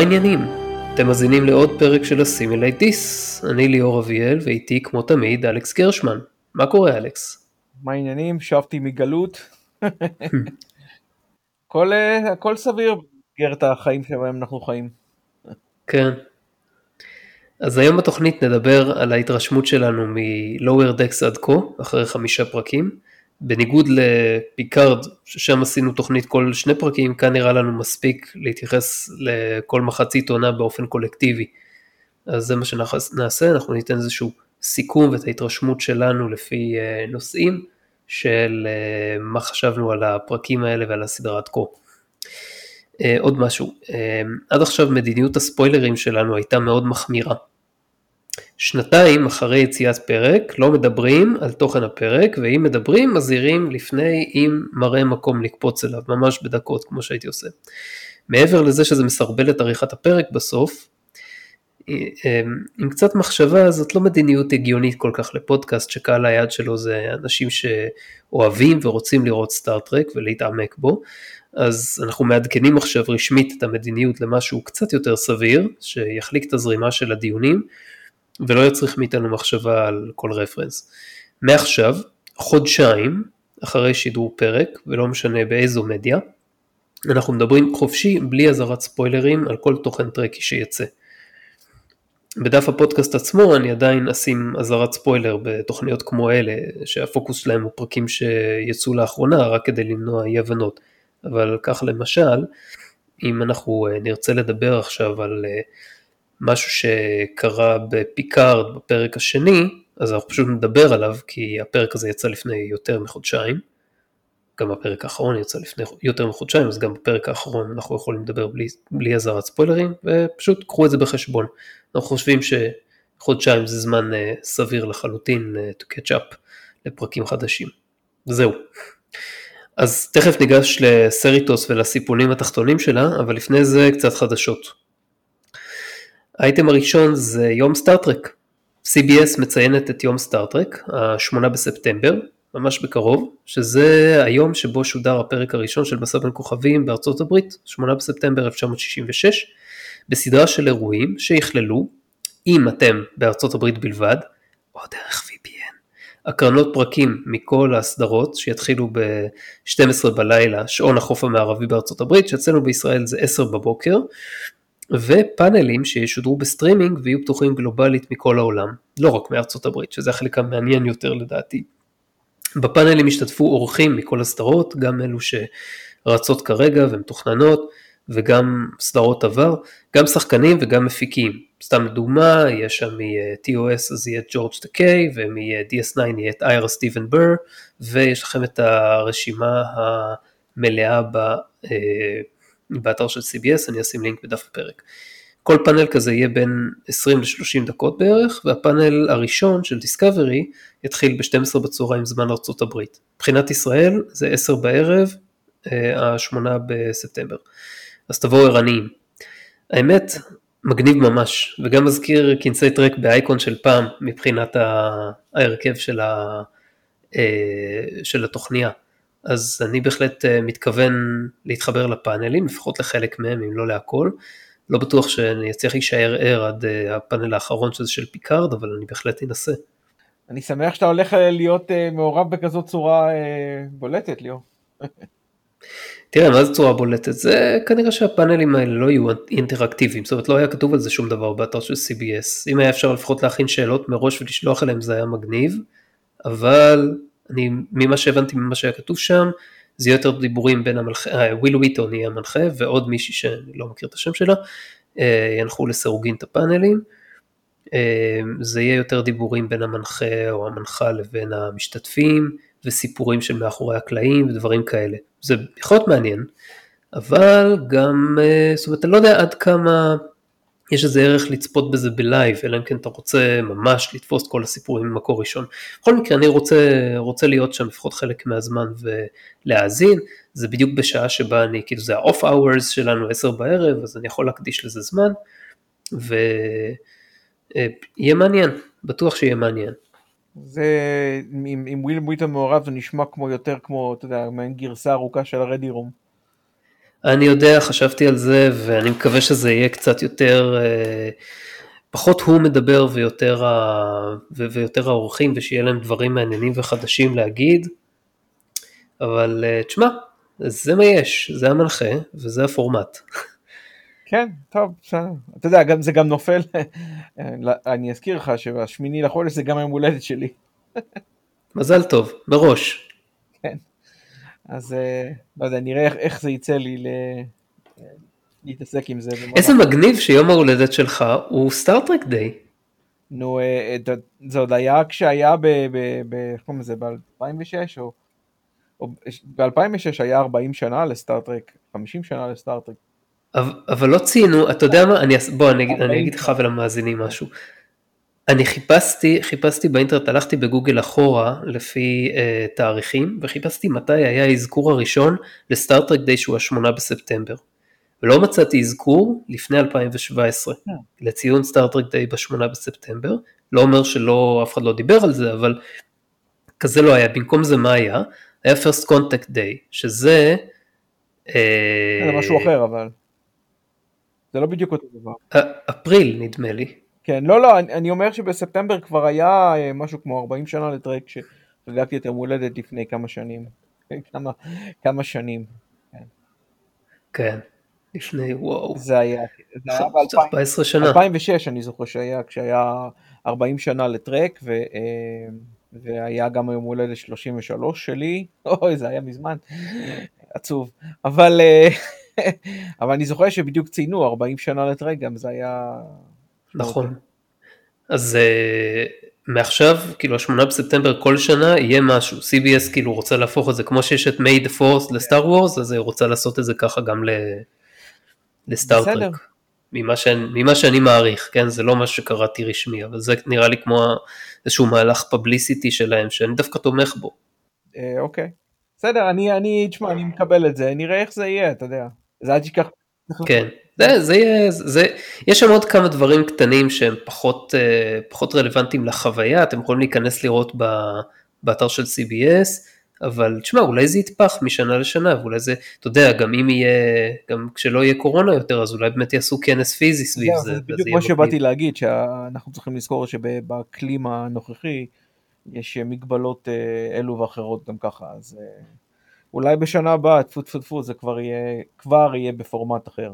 מה העניינים? אתם מאזינים לעוד פרק של Assimilate This. אני ליאור אביאל ואיתי כמו תמיד אלכס גרשמן. מה קורה אלכס? מה העניינים? שבתי מגלות. הכל, אה, הכל סביר במסגרת החיים שבהם אנחנו חיים. כן. אז היום בתוכנית נדבר על ההתרשמות שלנו מ-Lower Decks עד כה, אחרי חמישה פרקים. בניגוד לפיקארד, ששם עשינו תוכנית כל שני פרקים, כאן נראה לנו מספיק להתייחס לכל מחצית עונה באופן קולקטיבי. אז זה מה שנעשה, אנחנו ניתן איזשהו סיכום ואת ההתרשמות שלנו לפי אה, נושאים של אה, מה חשבנו על הפרקים האלה ועל הסדרה עד כה. אה, עוד משהו, עד עכשיו מדיניות הספוילרים שלנו הייתה מאוד מחמירה. שנתיים אחרי יציאת פרק לא מדברים על תוכן הפרק ואם מדברים מזהירים לפני אם מראה מקום לקפוץ אליו ממש בדקות כמו שהייתי עושה. מעבר לזה שזה מסרבל את עריכת הפרק בסוף, עם קצת מחשבה זאת לא מדיניות הגיונית כל כך לפודקאסט שקהל היעד שלו זה אנשים שאוהבים ורוצים לראות סטארט-טרק ולהתעמק בו, אז אנחנו מעדכנים עכשיו רשמית את המדיניות למשהו קצת יותר סביר, שיחליק את הזרימה של הדיונים. ולא יצריך מאיתנו מחשבה על כל רפרנס. מעכשיו, חודשיים אחרי שידור פרק, ולא משנה באיזו מדיה, אנחנו מדברים חופשי בלי אזהרת ספוילרים על כל תוכן טרקי שיצא. בדף הפודקאסט עצמו אני עדיין אשים אזהרת ספוילר בתוכניות כמו אלה, שהפוקוס שלהם הוא פרקים שיצאו לאחרונה רק כדי למנוע אי הבנות. אבל כך למשל, אם אנחנו אה, נרצה לדבר עכשיו על אה, משהו שקרה בפיקארד בפרק השני, אז אנחנו פשוט נדבר עליו, כי הפרק הזה יצא לפני יותר מחודשיים, גם הפרק האחרון יצא לפני יותר מחודשיים, אז גם בפרק האחרון אנחנו יכולים לדבר בלי, בלי אזהרת ספוילרים, ופשוט קחו את זה בחשבון. אנחנו חושבים שחודשיים זה זמן uh, סביר לחלוטין uh, to catch up לפרקים חדשים. זהו. אז תכף ניגש לסריטוס ולסיפונים התחתונים שלה, אבל לפני זה קצת חדשות. האייטם הראשון זה יום סטארט-טרק. CBS מציינת את יום סטארט-טרק, ה-8 בספטמבר, ממש בקרוב, שזה היום שבו שודר הפרק הראשון של מסע בין כוכבים בארצות הברית, 8 בספטמבר 1966, בסדרה של אירועים שיכללו, אם אתם בארצות הברית בלבד, או דרך VPN, הקרנות פרקים מכל הסדרות שיתחילו ב-12 בלילה, שעון החוף המערבי בארצות הברית, שאצלנו בישראל זה 10 בבוקר, ופאנלים שישודרו בסטרימינג ויהיו פתוחים גלובלית מכל העולם, לא רק מארצות הברית, שזה החלק המעניין יותר לדעתי. בפאנלים השתתפו אורחים מכל הסדרות, גם אלו שרצות כרגע ומתוכננות, וגם סדרות עבר, גם שחקנים וגם מפיקים. סתם לדוגמה, יש שם מ-TOS אז יהיה ג'ורג' טקיי, ומ-DS9 יהיה את איירה סטיבן בר, ויש לכם את הרשימה המלאה ב... באתר של CBS, אני אשים לינק בדף הפרק. כל פאנל כזה יהיה בין 20 ל-30 דקות בערך, והפאנל הראשון של דיסקאברי יתחיל ב-12 בצהריים זמן ארצות הברית. מבחינת ישראל זה 10 בערב, ה-8 אה, בספטמבר. אז תבואו ערניים. האמת, מגניב ממש, וגם מזכיר כנסי טרק באייקון של פעם מבחינת ההרכב של, ה, אה, של התוכניה. אז אני בהחלט אה, מתכוון להתחבר לפאנלים, לפחות לחלק מהם, אם לא להכל. לא בטוח שאני אצליח להישאר ער עד אה, הפאנל האחרון שזה של פיקארד, אבל אני בהחלט אנסה. אני שמח שאתה הולך אה, להיות מעורב בכזאת צורה בולטת, ליאור. תראה, מה זה צורה בולטת? זה כנראה שהפאנלים האלה לא יהיו אינטראקטיביים, זאת אומרת לא היה כתוב על זה שום דבר באתר של CBS. אם היה אפשר לפחות להכין שאלות מראש ולשלוח אליהם זה היה מגניב, אבל אני, ממה שהבנתי ממה שהיה כתוב שם, זה יהיה יותר דיבורים בין המנחה, אה, וויל וויטון יהיה המנחה ועוד מישהי שאני לא מכיר את השם שלה, אה, ינחו לסירוגין את הפאנלים. אה, זה יהיה יותר דיבורים בין המנחה או המנחה לבין המשתתפים וסיפורים של מאחורי הקלעים ודברים כאלה. זה יכול להיות מעניין, אבל גם, זאת אומרת, אני לא יודע עד כמה יש איזה ערך לצפות בזה ב live, אלא אם כן אתה רוצה ממש לתפוס כל הסיפורים ממקור ראשון. בכל מקרה אני רוצה, רוצה להיות שם לפחות חלק מהזמן ולהאזין, זה בדיוק בשעה שבה אני, כאילו זה ה-off hours שלנו 10 בערב, אז אני יכול להקדיש לזה זמן, ויהיה מעניין, בטוח שיהיה מעניין. זה, עם וויל מויטה מעורב זה נשמע כמו יותר כמו, אתה יודע, מעין גרסה ארוכה של הרדי רום. אני יודע, חשבתי על זה, ואני מקווה שזה יהיה קצת יותר, אה, פחות הוא מדבר ויותר, ה, ויותר האורחים, ושיהיה להם דברים מעניינים וחדשים להגיד, אבל אה, תשמע, זה מה יש, זה המנחה וזה הפורמט. כן, טוב, בסדר. אתה יודע, גם, זה גם נופל, אני אזכיר לך שבשמיני לחודש זה גם היום הולדת שלי. מזל טוב, מראש. כן. אז אה, לא יודע, נראה איך, איך זה יצא לי ל... להתעסק עם זה. איזה מגניב שיום ההולדת שלך הוא סטארט-טרק דיי. נו, אה, זה עוד היה כשהיה ב... איך קוראים לזה? ב-2006 או... ב-2006 היה 40 שנה לסטארט-טרק, 50 שנה לסטארט-טרק. אבל, אבל לא ציינו, אתה יודע מה, אני, בוא אני, אני אגיד לך ולמאזינים משהו. אני חיפשתי, חיפשתי באינטרנט, הלכתי בגוגל אחורה לפי uh, תאריכים, וחיפשתי מתי היה האזכור הראשון לסטארט-טרק דיי שהוא השמונה בספטמבר. ולא מצאתי אזכור לפני 2017 yeah. לציון סטארט-טרק דיי בשמונה בספטמבר, לא אומר שלא, אף אחד לא דיבר על זה, אבל כזה לא היה, במקום זה מה היה? היה first contact day, שזה... אה, זה משהו אחר אבל. זה לא בדיוק אותו דבר. אפריל נדמה לי. כן, לא, לא, אני, אני אומר שבספטמבר כבר היה אה, משהו כמו 40 שנה לטרק שחגגתי את יום הולדת לפני כמה שנים. כמה, כמה שנים. כן. כן, לפני וואו. זה היה, זה היה ב-2014 שנה. 2006 אני זוכר שהיה, כשהיה 40 שנה לטרק, ו, אה, והיה גם היום הולדת 33 שלי, אוי זה היה מזמן, עצוב, אבל, אה, אבל אני זוכר שבדיוק ציינו 40 שנה לטרק גם זה היה... נכון. אז uh, מעכשיו, כאילו השמונה בספטמבר כל שנה יהיה משהו, CBS כאילו רוצה להפוך את זה כמו שיש את מייד פורס לסטאר וורס, אז היא רוצה לעשות את זה ככה גם לסטארטרק. ממה, שאני, ממה שאני מעריך, כן? זה לא משהו שקראתי רשמי, אבל זה נראה לי כמו איזשהו מהלך פבליסיטי שלהם, שאני דווקא תומך בו. אה, אוקיי. בסדר, אני, אני, תשמע, אני מקבל את זה, נראה איך זה יהיה, אתה יודע. זה עד שכך... כן, זה, זה יהיה, זה, יש שם עוד כמה דברים קטנים שהם פחות, אה, פחות רלוונטיים לחוויה, אתם יכולים להיכנס לראות באתר של CBS, אבל תשמע, אולי זה יתפח משנה לשנה, ואולי זה, אתה יודע, גם אם יהיה, גם כשלא יהיה קורונה יותר, אז אולי באמת יעשו כנס פיזי סביב זה. זה בדיוק מה שבאתי להגיד, שאנחנו צריכים לזכור שבאקלים הנוכחי, יש מגבלות אה, אלו ואחרות גם ככה, אז אה, אולי בשנה הבאה, טפו טפו טפו, זה כבר יהיה, כבר יהיה בפורמט אחר.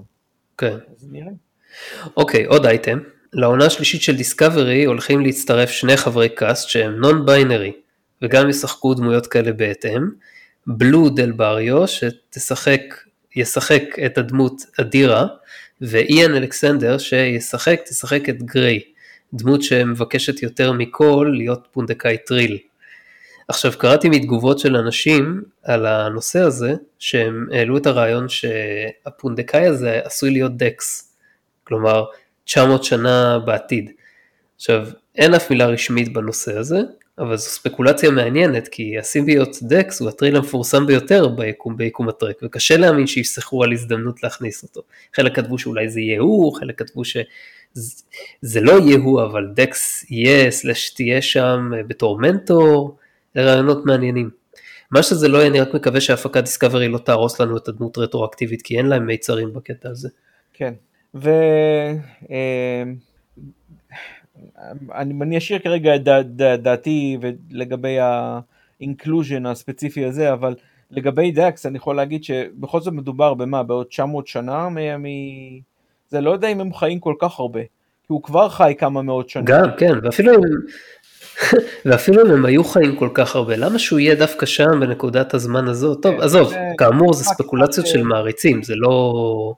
כן. אז נראה. אוקיי, עוד אייטם. לעונה השלישית של דיסקאברי הולכים להצטרף שני חברי קאסט שהם נון ביינרי. וגם ישחקו דמויות כאלה בהתאם. בלו דל בריו שתשחק, ישחק את הדמות אדירה, ואיאן אלכסנדר שישחק, תשחק את גריי, דמות שמבקשת יותר מכל להיות פונדקאי טריל. עכשיו קראתי מתגובות של אנשים על הנושא הזה, שהם העלו את הרעיון שהפונדקאי הזה עשוי להיות דקס, כלומר 900 שנה בעתיד. עכשיו, אין אף מילה רשמית בנושא הזה, אבל זו ספקולציה מעניינת, כי הסימביוט דקס הוא הטריל המפורסם ביותר ביקום, ביקום הטרק, וקשה להאמין שיפסחו על הזדמנות להכניס אותו. חלק כתבו שאולי זה יהיה הוא, חלק כתבו שזה לא יהיה אבל דקס יהיה, סלש תהיה שם אה, בתור מנטור, זה רעיונות מעניינים. מה שזה לא יהיה, אני רק מקווה שהפקת דיסקאברי לא תהרוס לנו את הדמות רטרואקטיבית, כי אין להם מיצרים בקטע הזה. כן, ו... אה, אני, אני אשאיר כרגע את דע, דע, דעתי לגבי ה inclusion הספציפי הזה, אבל לגבי Dax אני יכול להגיד שבכל זאת מדובר במה, בעוד 900 שנה? מ... מ... זה, לא יודע אם הם חיים כל כך הרבה, כי הוא כבר חי כמה מאות שנים. גם, כן, ואפילו אם... ואפילו אם הם היו חיים כל כך הרבה, למה שהוא יהיה דווקא שם בנקודת הזמן הזאת? טוב, כן, עזוב, כאמור זה ספקולציות של מעריצים, זה לא...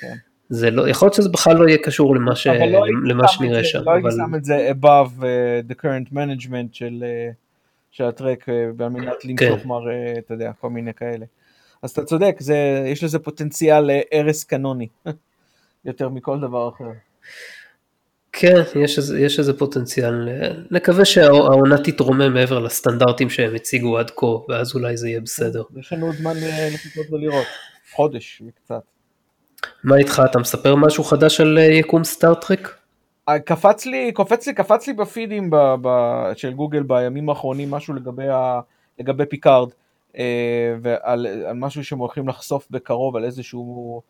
כן. זה לא, יכול להיות שזה בכלל לא יהיה קשור למה, ש... לא למה שנראה שם. לא הייתי שם את זה above uh, the current management של, uh, של הטרק uh, על מנת למשוך כן. מר, uh, אתה יודע, כל מיני כאלה. אז אתה צודק, זה, יש לזה פוטנציאל להרס קנוני, יותר מכל דבר אחר. כן, יש איזה, יש איזה פוטנציאל, נקווה שהעונה תתרומם מעבר לסטנדרטים שהם הציגו עד כה, ואז אולי זה יהיה בסדר. יש לנו עוד זמן לחכות ולראות, חודש וקצת. מה איתך, אתה מספר משהו חדש על אה, יקום סטאר טרק? אה, קפץ לי, קופץ לי, קפץ לי בפידים ב, ב, של גוגל בימים האחרונים משהו לגבי, ה, לגבי פיקארד. ועל, על משהו שהם הולכים לחשוף בקרוב, על איזשהו,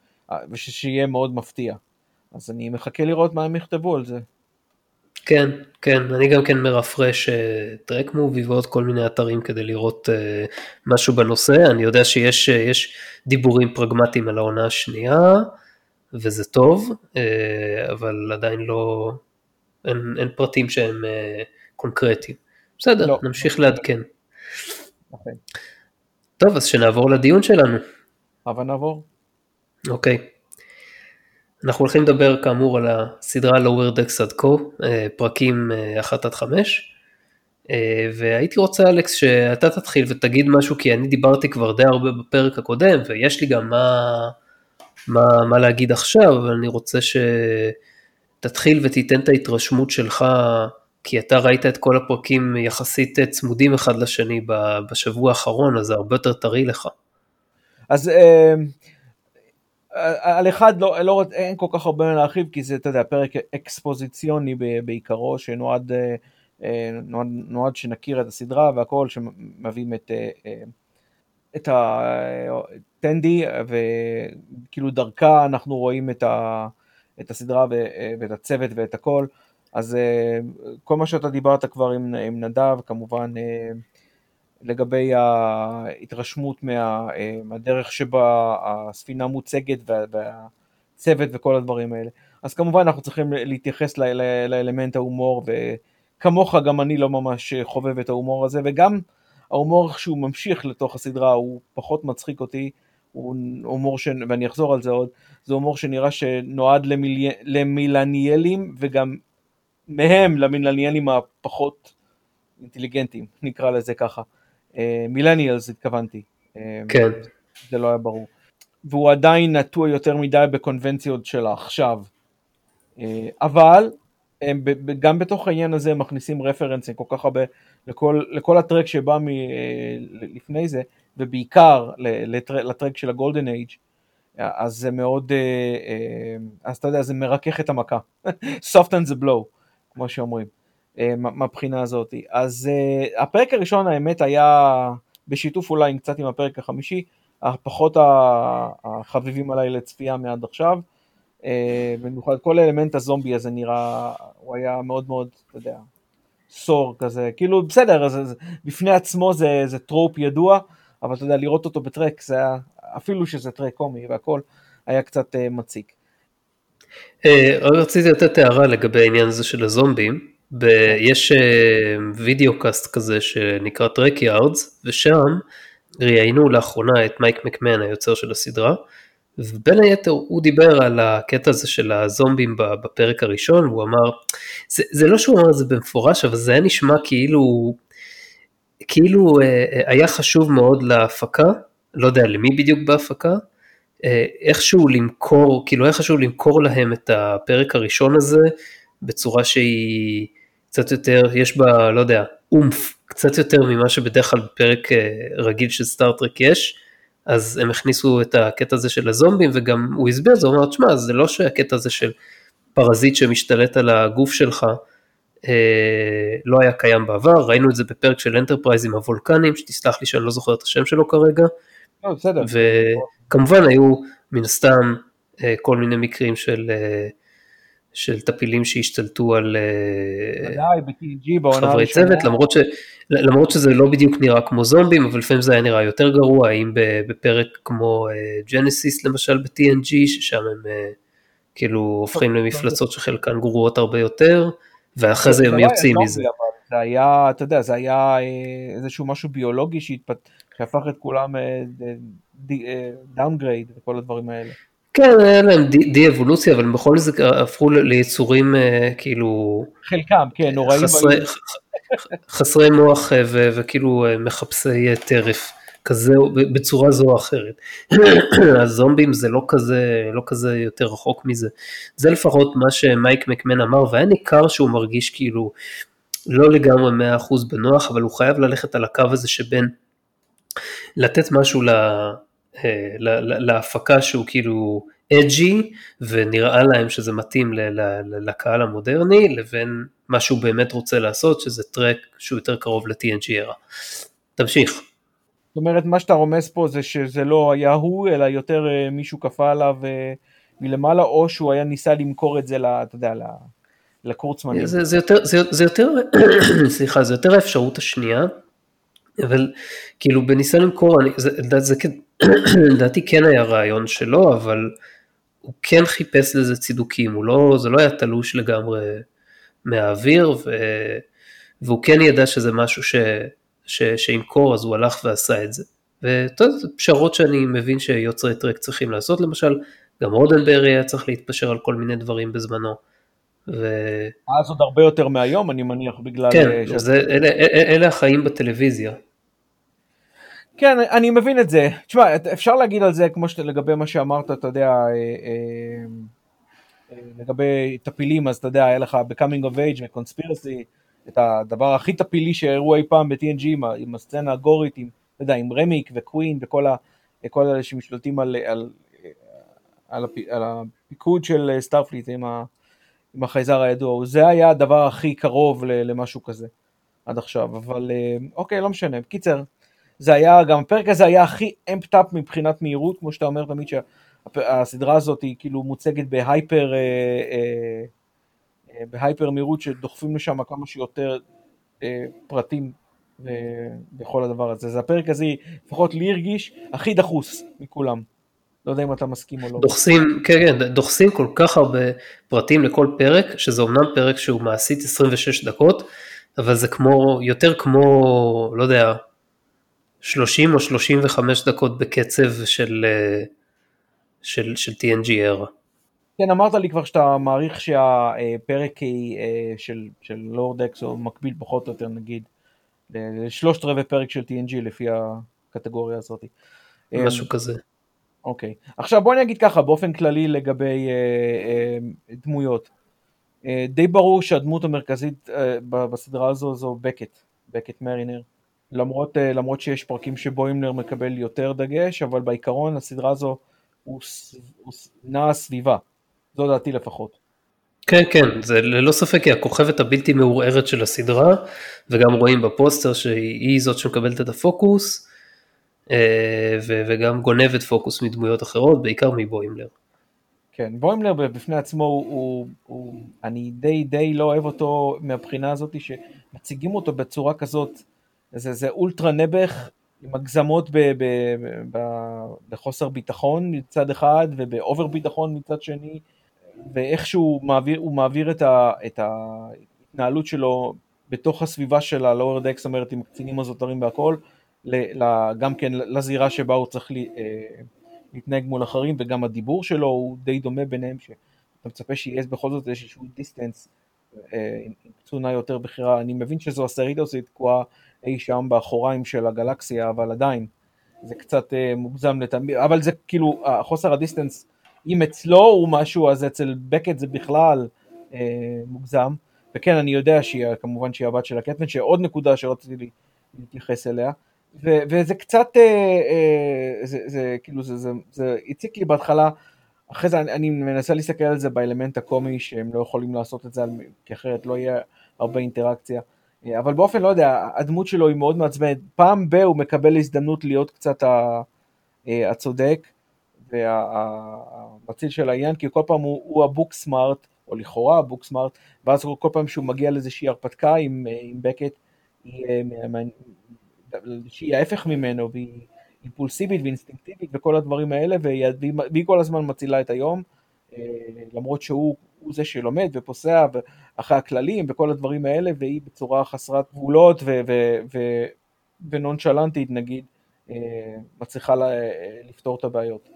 ושיהיה מאוד מפתיע. אז אני מחכה לראות מה הם יכתבו על זה. כן, כן, אני גם כן מרפרש טרק מובי ועוד כל מיני אתרים כדי לראות uh, משהו בנושא, אני יודע שיש uh, דיבורים פרגמטיים על העונה השנייה, וזה טוב, uh, אבל עדיין לא, אין, אין פרטים שהם uh, קונקרטיים. בסדר, לא. נמשיך לעדכן. Okay. אוקיי. טוב, אז שנעבור לדיון שלנו. הבה נעבור. אוקיי. Okay. אנחנו הולכים לדבר כאמור על הסדרה Lower Decks עד כה, אה, פרקים 1 אה, עד 5, אה, והייתי רוצה אלכס שאתה תתחיל ותגיד משהו כי אני דיברתי כבר די הרבה בפרק הקודם ויש לי גם מה, מה, מה להגיד עכשיו, אבל אני רוצה שתתחיל ותיתן את ההתרשמות שלך, כי אתה ראית את כל הפרקים יחסית צמודים אחד לשני בשבוע האחרון, אז זה הרבה יותר טרי לך. אז על אחד לא, לא, אין כל כך הרבה מה להרחיב כי זה, אתה יודע, פרק אקספוזיציוני בעיקרו, שנועד אה, אה, נועד, נועד שנכיר את הסדרה והכל, שמביאים את, אה, את הטנדי, וכאילו דרכה אנחנו רואים את, ה, את הסדרה ואת הצוות ואת הכל, אז כל מה שאתה דיברת כבר עם, עם נדב, כמובן לגבי ההתרשמות מה, אה, מהדרך שבה הספינה מוצגת והצוות וכל הדברים האלה. אז כמובן אנחנו צריכים להתייחס לאלמנט ההומור וכמוך גם אני לא ממש חובב את ההומור הזה וגם ההומור שהוא ממשיך לתוך הסדרה הוא פחות מצחיק אותי, הוא הומור ש... ואני אחזור על זה עוד, זה הומור שנראה שנועד למיל... למילניאלים וגם מהם למילניאלים הפחות אינטליגנטים, נקרא לזה ככה. מילניאלס אה, התכוונתי. אה, כן. זה לא היה ברור. והוא עדיין נטוע יותר מדי בקונבנציות של העכשיו. אה, אבל הם גם בתוך העניין הזה הם מכניסים רפרנסים כל כך הרבה לכל, לכל הטרק שבא מ, לפני זה, ובעיקר לטרק של הגולדן אייג', אז זה מאוד, אז אתה יודע, זה מרכך את המכה. soften the blow, כמו שאומרים. אה, מהבחינה הזאת. אז uh, הפרק הראשון האמת היה בשיתוף אולי קצת עם הפרק החמישי, הפחות החביבים עליי לצפייה מעד עכשיו. אה, במיוחד כל אלמנט הזומבי הזה נראה, הוא היה מאוד מאוד, אתה יודע, sore כזה, כאילו בסדר, אז, אז בפני עצמו זה, זה trope ידוע, אבל אתה יודע, לראות אותו בטרק זה היה, אפילו שזה טרק קומי והכל, היה קצת מציק. רציתי לתת הערה לגבי העניין הזה של הזומבים. ב- יש videocast כזה שנקרא Trekyards, ושם ראיינו לאחרונה את מייק מקמהן היוצר של הסדרה, ובין היתר הוא דיבר על הקטע הזה של הזומבים בפרק הראשון, הוא אמר, זה, זה לא שהוא אמר את זה במפורש, אבל זה היה נשמע כאילו, כאילו אה, אה, היה חשוב מאוד להפקה, לא יודע למי בדיוק בהפקה, אה, איכשהו למכור, כאילו היה חשוב למכור להם את הפרק הראשון הזה בצורה שהיא קצת יותר, יש בה, לא יודע, oomph, קצת יותר ממה שבדרך כלל בפרק אה, רגיל של סטאר טרק יש, אז הם הכניסו את הקטע הזה של הזומבים, וגם הוא הסביר זה, הוא אמר, תשמע, זה לא שהקטע הזה של פרזיט שמשתלט על הגוף שלך, אה, לא היה קיים בעבר, ראינו את זה בפרק של אנטרפרייז עם הוולקנים, שתסלח לי שאני לא זוכר את השם שלו כרגע. לא, בסדר. וכמובן היו מן הסתם אה, כל מיני מקרים של אה, של טפילים שהשתלטו על אה, חברי צוות, למרות, ש, למרות שזה לא בדיוק נראה כמו זומבים, אבל לפעמים זה היה נראה יותר גרוע, האם בפרק כמו ג'נסיס אה, למשל ב-TNG, ששם הם אה, כאילו הופכים למפלצות שחלקן גרועות הרבה יותר, ואחרי זה הם לא יוצאים מזה. זה היה, אתה יודע, זה היה איזשהו משהו ביולוגי שהפך את כולם downgrade וכל הדברים האלה. כן, היה להם די אבולוציה, אבל בכל זאת הפכו ליצורים אה, כאילו... חלקם, כן, נוראים. חסרי, מוח אה, וכאילו אה, מחפשי טרף, כזה, בצורה זו או אחרת. הזומבים זה לא כזה, לא כזה יותר רחוק מזה. זה לפחות מה שמייק מקמהן אמר, והיה ניכר שהוא מרגיש כאילו לא לגמרי 100% בנוח, אבל הוא חייב ללכת על הקו הזה שבין לתת משהו ל... אה, להפקה שהוא כאילו אג'י ונראה להם שזה מתאים לקהל המודרני לבין מה שהוא באמת רוצה לעשות שזה טרק שהוא יותר קרוב ל-TNG era. תמשיך. זאת אומרת, מה שאתה רומז פה זה שזה לא היה הוא, אלא יותר אה, מישהו כפה עליו אה, מלמעלה, או שהוא היה ניסה למכור את זה, לה, אתה יודע, לקורצמנים. זה, זה יותר, זה, זה יותר, סליחה, זה יותר האפשרות השנייה, אבל כאילו בניסה למכור, אני, זה, זה, זה, לדעתי כן היה רעיון שלו, אבל הוא כן חיפש לזה צידוקים, הוא לא, זה לא היה תלוש לגמרי מהאוויר, ו, והוא כן ידע שזה משהו ש, ש, שימכור, אז הוא הלך ועשה את זה. ואתה יודע, זה פשרות שאני מבין שיוצרי טרק צריכים לעשות, למשל, גם רודנברי היה צריך להתפשר על כל מיני דברים בזמנו. ו... אז עוד הרבה יותר מהיום, אני מניח, בגלל... כן, ש... זה, אלה, אלה החיים בטלוויזיה. כן, אני מבין את זה. תשמע, אפשר להגיד על זה, כמו לגבי מה שאמרת, אתה יודע, אה, אה, אה, לגבי טפילים, אז אתה יודע, היה לך ב-coming of age ו-conspiracy, את הדבר הכי טפילי שהראו אי פעם ב-TNG, עם, הסצנה הגורית, עם, יודע, עם רמיק וקווין וכל ה, כל אלה שמשתלטים על, על, על, על הפיקוד של סטארפליט עם, עם החייזר הידוע, זה היה הדבר הכי קרוב למשהו כזה עד עכשיו, אבל אוקיי, לא משנה. בקיצר, זה היה, גם הפרק הזה היה הכי amped up מבחינת מהירות, כמו שאתה אומר תמיד שהסדרה הזאת היא כאילו מוצגת ב hyper, אה, אה, אה, ב hyper מהירות שדוחפים לשם כמה שיותר פרטים בכל הדבר הזה. אז הפרק הזה, לפחות לי הרגיש, הכי דחוס מכולם. לא יודע אם אתה מסכים או לא. דוחסים, כן, כן, דוחסים כל כך הרבה פרטים לכל פרק, שזה אומנם פרק שהוא מעשית 26 דקות, אבל זה כמו, יותר כמו, לא יודע, 30 או 35 דקות בקצב של, אה, של, של TNG era. כן, אמרת לי כבר שאתה מעריך שהפרק אה, של, של לורד אקס הוא מקביל פחות או יותר נגיד לשלושת רבעי פרק של TNG לפי הקטגוריה הזאת. משהו כזה. אוקיי. עכשיו בוא נגיד ככה, באופן כללי לגבי אה, אה, דמויות. אה, די ברור שהדמות המרכזית אה, בסדרה הזו זו בקט, בקט מרינר. למרות, אה, למרות שיש פרקים שבו הימלר מקבל יותר דגש, אבל בעיקרון הסדרה הזו הוא, הוא נעה סביבה, זו דעתי לפחות. כן, כן, זה ללא ספק היא הכוכבת הבלתי מעורערת של הסדרה, וגם רואים בפוסטר שהיא זאת שמקבלת את הפוקוס, אה, וגם גונבת פוקוס מדמויות אחרות, בעיקר מבוימלר. כן, בוימלר בפני עצמו הוא, הוא, הוא, אני די די לא אוהב אותו מהבחינה הזאת שמציגים אותו בצורה כזאת זה, זה אולטרה נעבך עם הגזמות ב, ב, ב, בחוסר ביטחון מצד אחד וב over ביטחון מצד שני, ואיכשהו מעביר, הוא מעביר את, ה, את ההתנהלות שלו בתוך הסביבה של ה Lower Deck, זאת אומרת עם הקצינים הזוטרים והכל, ל, גם כן לזירה שבה הוא צריך לי, אה, להתנהג מול אחרים, וגם הדיבור שלו הוא די דומה ביניהם, שאתה מצפה שיהיה בכל זאת איזשהו דיסטנס אה, עם קצונה יותר בכירה, אני מבין שזו הסרידוסית תקועה אי שם באחוריים של הגלקסיה, אבל עדיין, זה קצת אה, מוגזם לתמיד, אבל זה כאילו, חוסר הדיסטנס, אם אצלו הוא משהו, אז אצל בקט זה בכלל אה, מוגזם, וכן, אני יודע שהיא, כמובן שהיא הבת של הקטמן, שעוד נקודה שרציתי להתייחס אליה, ו- וזה קצת, אה, אה, זה, זה כאילו, זה, זה, זה הציק לי בהתחלה, אחרי זה אני, אני מנסה להסתכל על זה באלמנט הקומי, שהם לא יכולים לעשות את זה, כי אחרת לא יהיה הרבה אינטראקציה. אבל באופן, לא יודע, הדמות שלו היא מאוד מעצבנת. פעם ב- הוא מקבל הזדמנות להיות קצת אה, הצודק והמציל של העניין, כי כל פעם הוא, הוא הבוק סמארט, או לכאורה הבוק סמארט, ואז כל פעם שהוא מגיע לאיזושהי הרפתקה עם, אה, עם בקט, היא, אה, שהיא ההפך ממנו, והיא אימפולסיבית ואינסטינקטיבית וכל הדברים האלה, והיא, כל הזמן מצילה את היום, למרות שהוא הוא זה שלומד ופוסע אחרי הכללים וכל הדברים האלה, והיא בצורה חסרת גבולות ונונשלנטית נגיד, אה, מצליחה לפתור את הבעיות.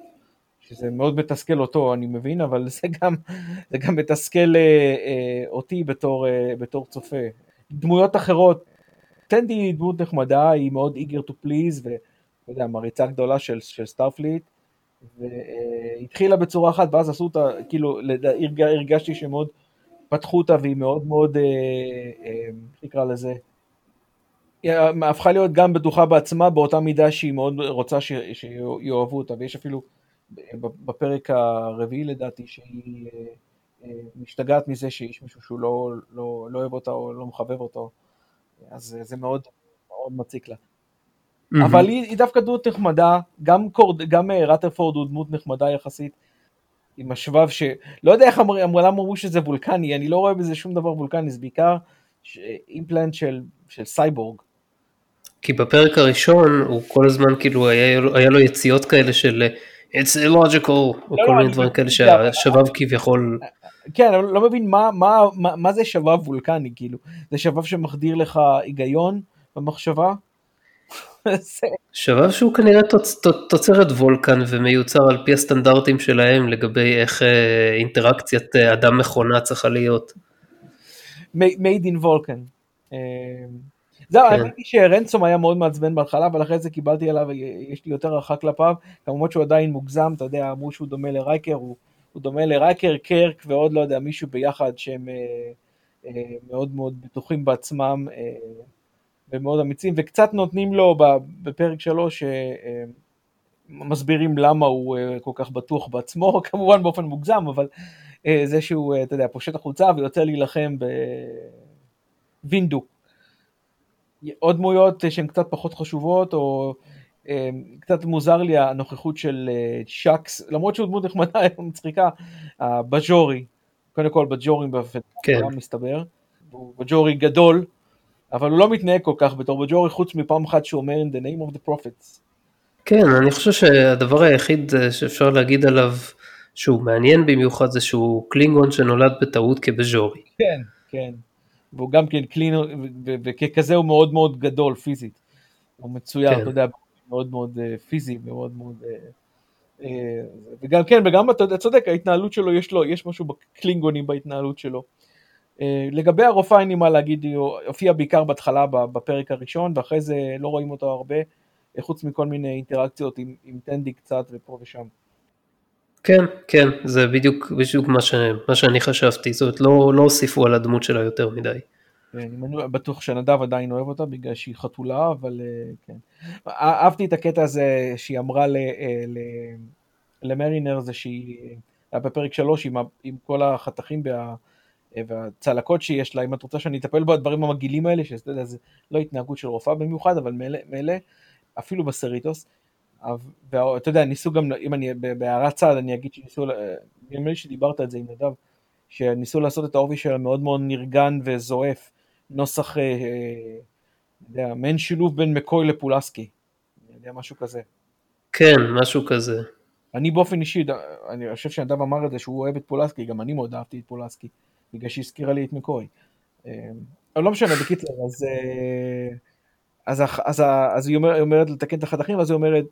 שזה מאוד מתסכל אותו, אני מבין, אבל זה גם, זה גם מתסכל אה, אה, אותי בתור, בתור צופה. דמויות אחרות, טנדי היא דמות נחמדה, היא מאוד eager to please, ואתה יודע, מעריצה גדולה של, של סטארפליט, והתחילה בצורה אחת ואז עשו אותה, כאילו הרגשתי שמאוד פתחו אותה והיא מאוד מאוד, אה, אה, איך נקרא לזה, היא הפכה להיות גם בטוחה בעצמה באותה מידה שהיא מאוד רוצה שיאהבו אותה ויש אפילו בפרק הרביעי לדעתי שהיא אה, משתגעת מזה שיש מישהו שהוא לא, לא, לא אוהב אותה או לא מחבב אותו אז זה מאוד מאוד מציק לה. אבל היא, היא דווקא דמות נחמדה, גם, קורד, גם אה, רטרפורד הוא דמות נחמדה יחסית, עם השבב ש... לא יודע איך אמר, למה אמרו שזה וולקני, אני לא רואה בזה שום דבר וולקני, זה בעיקר אימפלנט של, של סייבורג. כי בפרק הראשון הוא כל הזמן כאילו היה, היה לו יציאות כאלה של it's illogical, או לא, כל לא, מיני דברים כאלה שהשבב כביכול... כן, אבל לא מבין מה, מה, מה, מה זה שבב וולקני, כאילו, זה שבב שמחדיר לך היגיון במחשבה? שבב שהוא כנראה תוצ, תוצרת וולקן ומיוצר על פי הסטנדרטים שלהם לגבי איך אה, אינטראקציית אה, אדם מכונה צריכה להיות. made in וולקן. אה, זהו, כן. האמת היא שרנסום היה מאוד מעצבן בהתחלה, אבל אחרי זה קיבלתי עליו, יש לי יותר הערכה כלפיו, כמובן שהוא עדיין מוגזם, אתה יודע, אמרו שהוא דומה לרייקר, הוא, הוא דומה לרייקר, קרק ועוד לא יודע, מישהו ביחד שהם אה, אה, מאוד מאוד בטוחים בעצמם אה, ומאוד אמיצים, וקצת נותנים לו בפרק שלוש, אה, אה, מסבירים למה הוא אה, כל כך בטוח בעצמו, כמובן באופן מוגזם, אבל זה שהוא, אתה יודע, פושט החולצה ויוצא להילחם בווינדוק. עוד דמויות שהן קצת פחות חשובות, או קצת מוזר לי הנוכחות של שקס, למרות שהוא דמות נחמדה, מצחיקה, בג'ורי, קודם כל בג'ורים כן. מסתבר, הוא בג'ורי גדול, אבל הוא לא מתנהג כל כך בתור בג'ורי, חוץ מפעם אחת שהוא אומר in the name of the prophets. כן, אני חושב שהדבר היחיד שאפשר להגיד עליו שהוא מעניין במיוחד זה שהוא קלינגון שנולד בטעות כבז'ורי. כן, כן. והוא גם כן קלין, וככזה הוא מאוד מאוד גדול פיזית. הוא מצויר, כן. אתה יודע, מאוד מאוד אה, פיזי ומאוד מאוד... אה, אה, וגם כן, וגם אתה צודק, ההתנהלות שלו, יש לו, יש משהו בקלינגונים בהתנהלות שלו. לגבי הרופאה אין לי מה להגיד, היא הופיעה בעיקר בהתחלה בפרק הראשון, ואחרי זה לא רואים אותו הרבה, חוץ מכל מיני אינטראקציות עם, עם טנדי קצת ופה ושם. כן, כן, זה בדיוק, בדיוק מה, ש, מה שאני חשבתי, זאת אומרת, לא, לא הוסיפו על הדמות שלה יותר מדי. כן, אני בטוח שנדב עדיין אוהב אותה בגלל שהיא חתולה, אבל אה, כן. אהבתי את הקטע הזה שהיא אמרה ל, אה, ל, למרינר, זה שהיא, בפרק שלוש עם, עם כל החתכים וה, והצלקות שיש לה, אם את רוצה שאני אטפל בדברים המגעילים האלה, שאתה יודע, זה לא התנהגות של רופאה במיוחד, אבל מילא, אפילו בסריטוס. ואתה יודע, ניסו גם, אם אני בהערת צד, אני אגיד שניסו, נדמה לי שדיברת על זה עם נדב, שניסו לעשות את העובי שלה מאוד מאוד נרגן וזועף, נוסח, אה, אה, יודע, מעין שילוב בין מקוי לפולסקי, אני יודע, משהו כזה. כן, משהו כזה. אני באופן אישי, אני חושב שנדב אמר את זה שהוא אוהב את פולסקי, גם אני מאוד אהבתי את פולסקי, בגלל שהזכירה לי את מקוי. אה, אבל לא משנה, בקיצר, אז... אז, אז, אז היא, אומר, אומרת לתקן את החתכים, אז היא אומרת,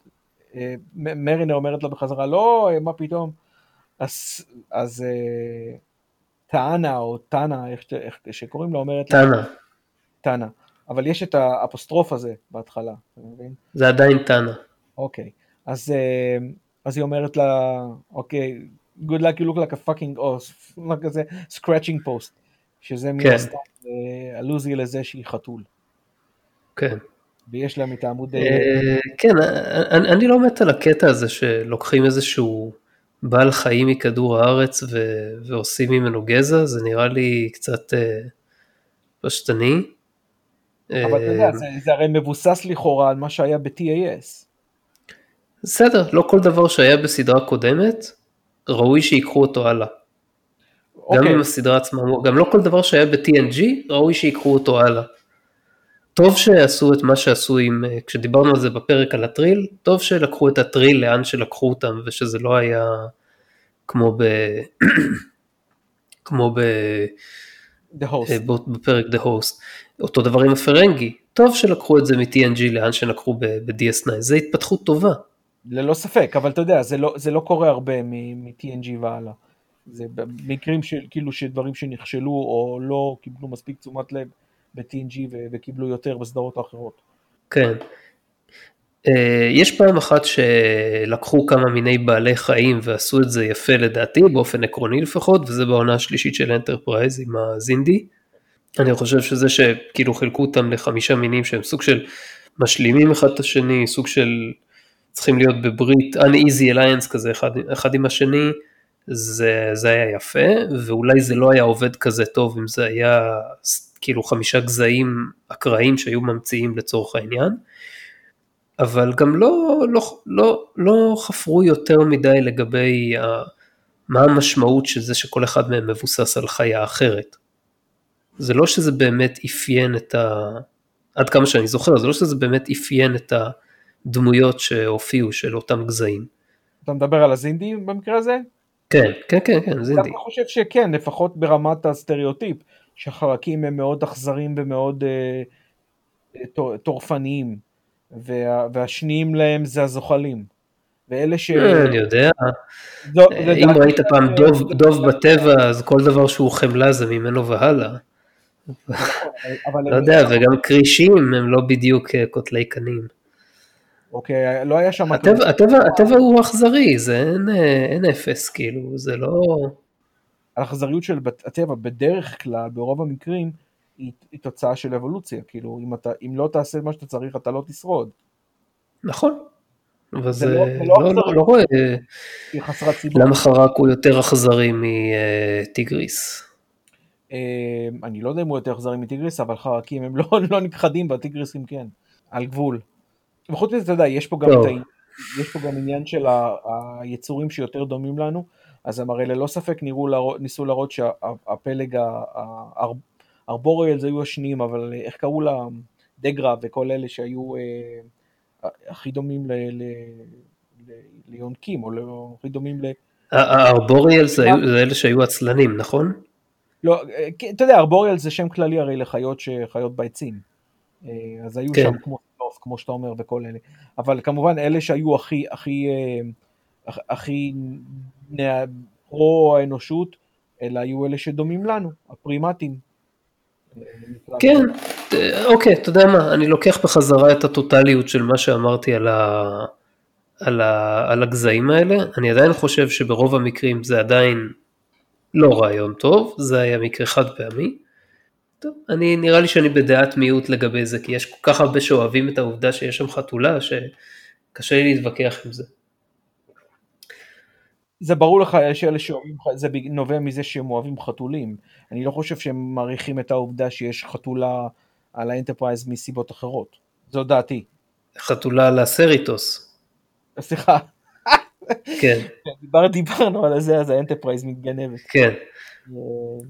אה, מרינה אומרת לה בחזרה, לא, מה פתאום? אז, אז אה, טענה או טאנה, איך, איך שקוראים לה, אומרת טאנה. טאנה. אבל יש את האפוסטרוף הזה בהתחלה, אתה מבין? זה עדיין טאנה. אוקיי, אז, אה, אז היא אומרת לה, אוקיי, good luck you look like a fucking, מה כזה, scratching post, שזה כן. מן הסתם אלוזיה לזה שהיא חתול. כן. ויש להם את העמוד... אה, כן, אני לא מת על הקטע הזה שלוקחים איזשהו בעל חיים מכדור הארץ ועושים ממנו גזע, זה נראה לי קצת אה, פשטני. אבל אתה יודע, אה, זה הרי מבוסס לכאורה על מה שהיה ב-TAS. בסדר, לא כל דבר שהיה בסדרה קודמת, ראוי שיקחו אותו הלאה. גם עם אוקיי. הסדרה עצמה, גם לא כל דבר שהיה ב-TNG, ראוי שיקחו אותו הלאה. טוב שעשו את מה שעשו עם, אה, כשדיברנו על זה בפרק על הטריל, טוב שלקחו את הטריל לאן שלקחו אותם ושזה לא היה כמו ב... כמו ב... The host. אה, בפרק The Host. אותו דבר עם הפרנגי, טוב שלקחו את זה מ-TNG לאן שלקחו ב-DS9, זה התפתחות טובה. ללא ספק, אבל אתה יודע, זה לא, זה לא קורה הרבה מ-TNG והלאה. זה במקרים של כאילו שדברים שנכשלו או לא קיבלו מספיק תשומת לב ב-TNG וקיבלו יותר בסדרות האחרות. כן. אה, יש פעם אחת שלקחו כמה מיני בעלי חיים ועשו את זה יפה לדעתי, באופן עקרוני לפחות, וזה בעונה השלישית של אנטרפרייז עם הזינדי. אני חושב שזה שכאילו חילקו אותם לחמישה מינים שהם סוג של משלימים אחד את השני, סוג של צריכים להיות בברית, uneasy alliance כזה אחד, אחד עם השני, זה, זה היה יפה, ואולי זה לא היה עובד כזה טוב אם זה היה כאילו חמישה גזעים אקראיים שהיו ממציאים לצורך העניין. אבל גם לא, לא, לא, לא חפרו יותר מדי לגבי ה, מה המשמעות של זה שכל אחד מהם מבוסס על חיה אחרת. זה לא שזה באמת אפיין את ה... עד כמה שאני זוכר, זה לא שזה באמת אפיין את הדמויות שהופיעו של אותם גזעים. אתה מדבר על הזינדי במקרה הזה? כן, כן, כן, כן, זינדי. אני חושב שכן, לפחות ברמת הסטריאוטיפ, שהחרקים הם מאוד אכזרים ומאוד אה, טורפניים, וה, והשניים להם זה הזוחלים. ואלה ש... אה, אני יודע. זו, אם ראית פעם דוב, דוב בטבע, אז כל דבר שהוא חמלה זה ממנו והלאה. לא יודע, וגם כרישים הם לא בדיוק אה, קוטלי קנים. אוקיי, לא היה שם... הטבע, הטבע, הטבע הוא אכזרי, זה אין, אה, אין אפס, כאילו, זה לא... האכזריות של הטבע בדרך כלל, ברוב המקרים, היא, היא תוצאה של אבולוציה, כאילו, אם, אתה, אם לא תעשה מה שאתה צריך, אתה לא תשרוד. נכון, אבל זה, לא, לא, לא, לא, לא רואה למה חרק הוא יותר אכזרי מטיגריס. אה, אני לא יודע אם הוא יותר אכזרי מטיגריס, אבל חרקים הם לא, לא נכחדים, והטיגריסים כן, על גבול. וחוץ מזה, אתה יודע, יש פה גם, את ה... יש פה גם עניין של היצורים שיותר דומים לנו, אז הם הרי ללא ספק נירו, ניסו להראות שהפלג הארבוריאלס היו השניים, אבל איך קראו לה דגרה וכל אלה שהיו אה, הכי דומים ליונקים, או לא, הכי דומים ל... הארבוריאלס זה אלה שהיו עצלנים, נכון? לא, אה, אתה יודע, ארבוריאלס זה שם כללי הרי לחיות שחיות בעצים. אה, אז היו כן. שם כמו סוף, כמו שאתה אומר, וכל אלה. אבל כמובן, אלה שהיו הכי, הכי, אה, הכי פרו האנושות, אלה היו אלה שדומים לנו, הפרימטים. כן, אוקיי, אתה יודע מה, אני לוקח בחזרה את הטוטליות של מה שאמרתי על, ה, על, ה, על הגזעים האלה, אני עדיין חושב שברוב המקרים זה עדיין לא רעיון טוב, זה היה מקרה חד פעמי. טוב, אני, נראה לי שאני בדעת מיעוט לגבי זה, כי יש כל כך הרבה שאוהבים את העובדה שיש שם חתולה, שקשה לי להתווכח עם זה. זה ברור לך, יש אלה שאוהבים, זה נובע מזה שהם אוהבים חתולים. אני לא חושב שהם מעריכים את העובדה שיש חתולה על האנטרפרייז מסיבות אחרות. זו דעתי. חתולה על הסריטוס. סליחה. כן. דיבר, דיברנו על זה, אז האנטרפרייז מתגנבת. כן.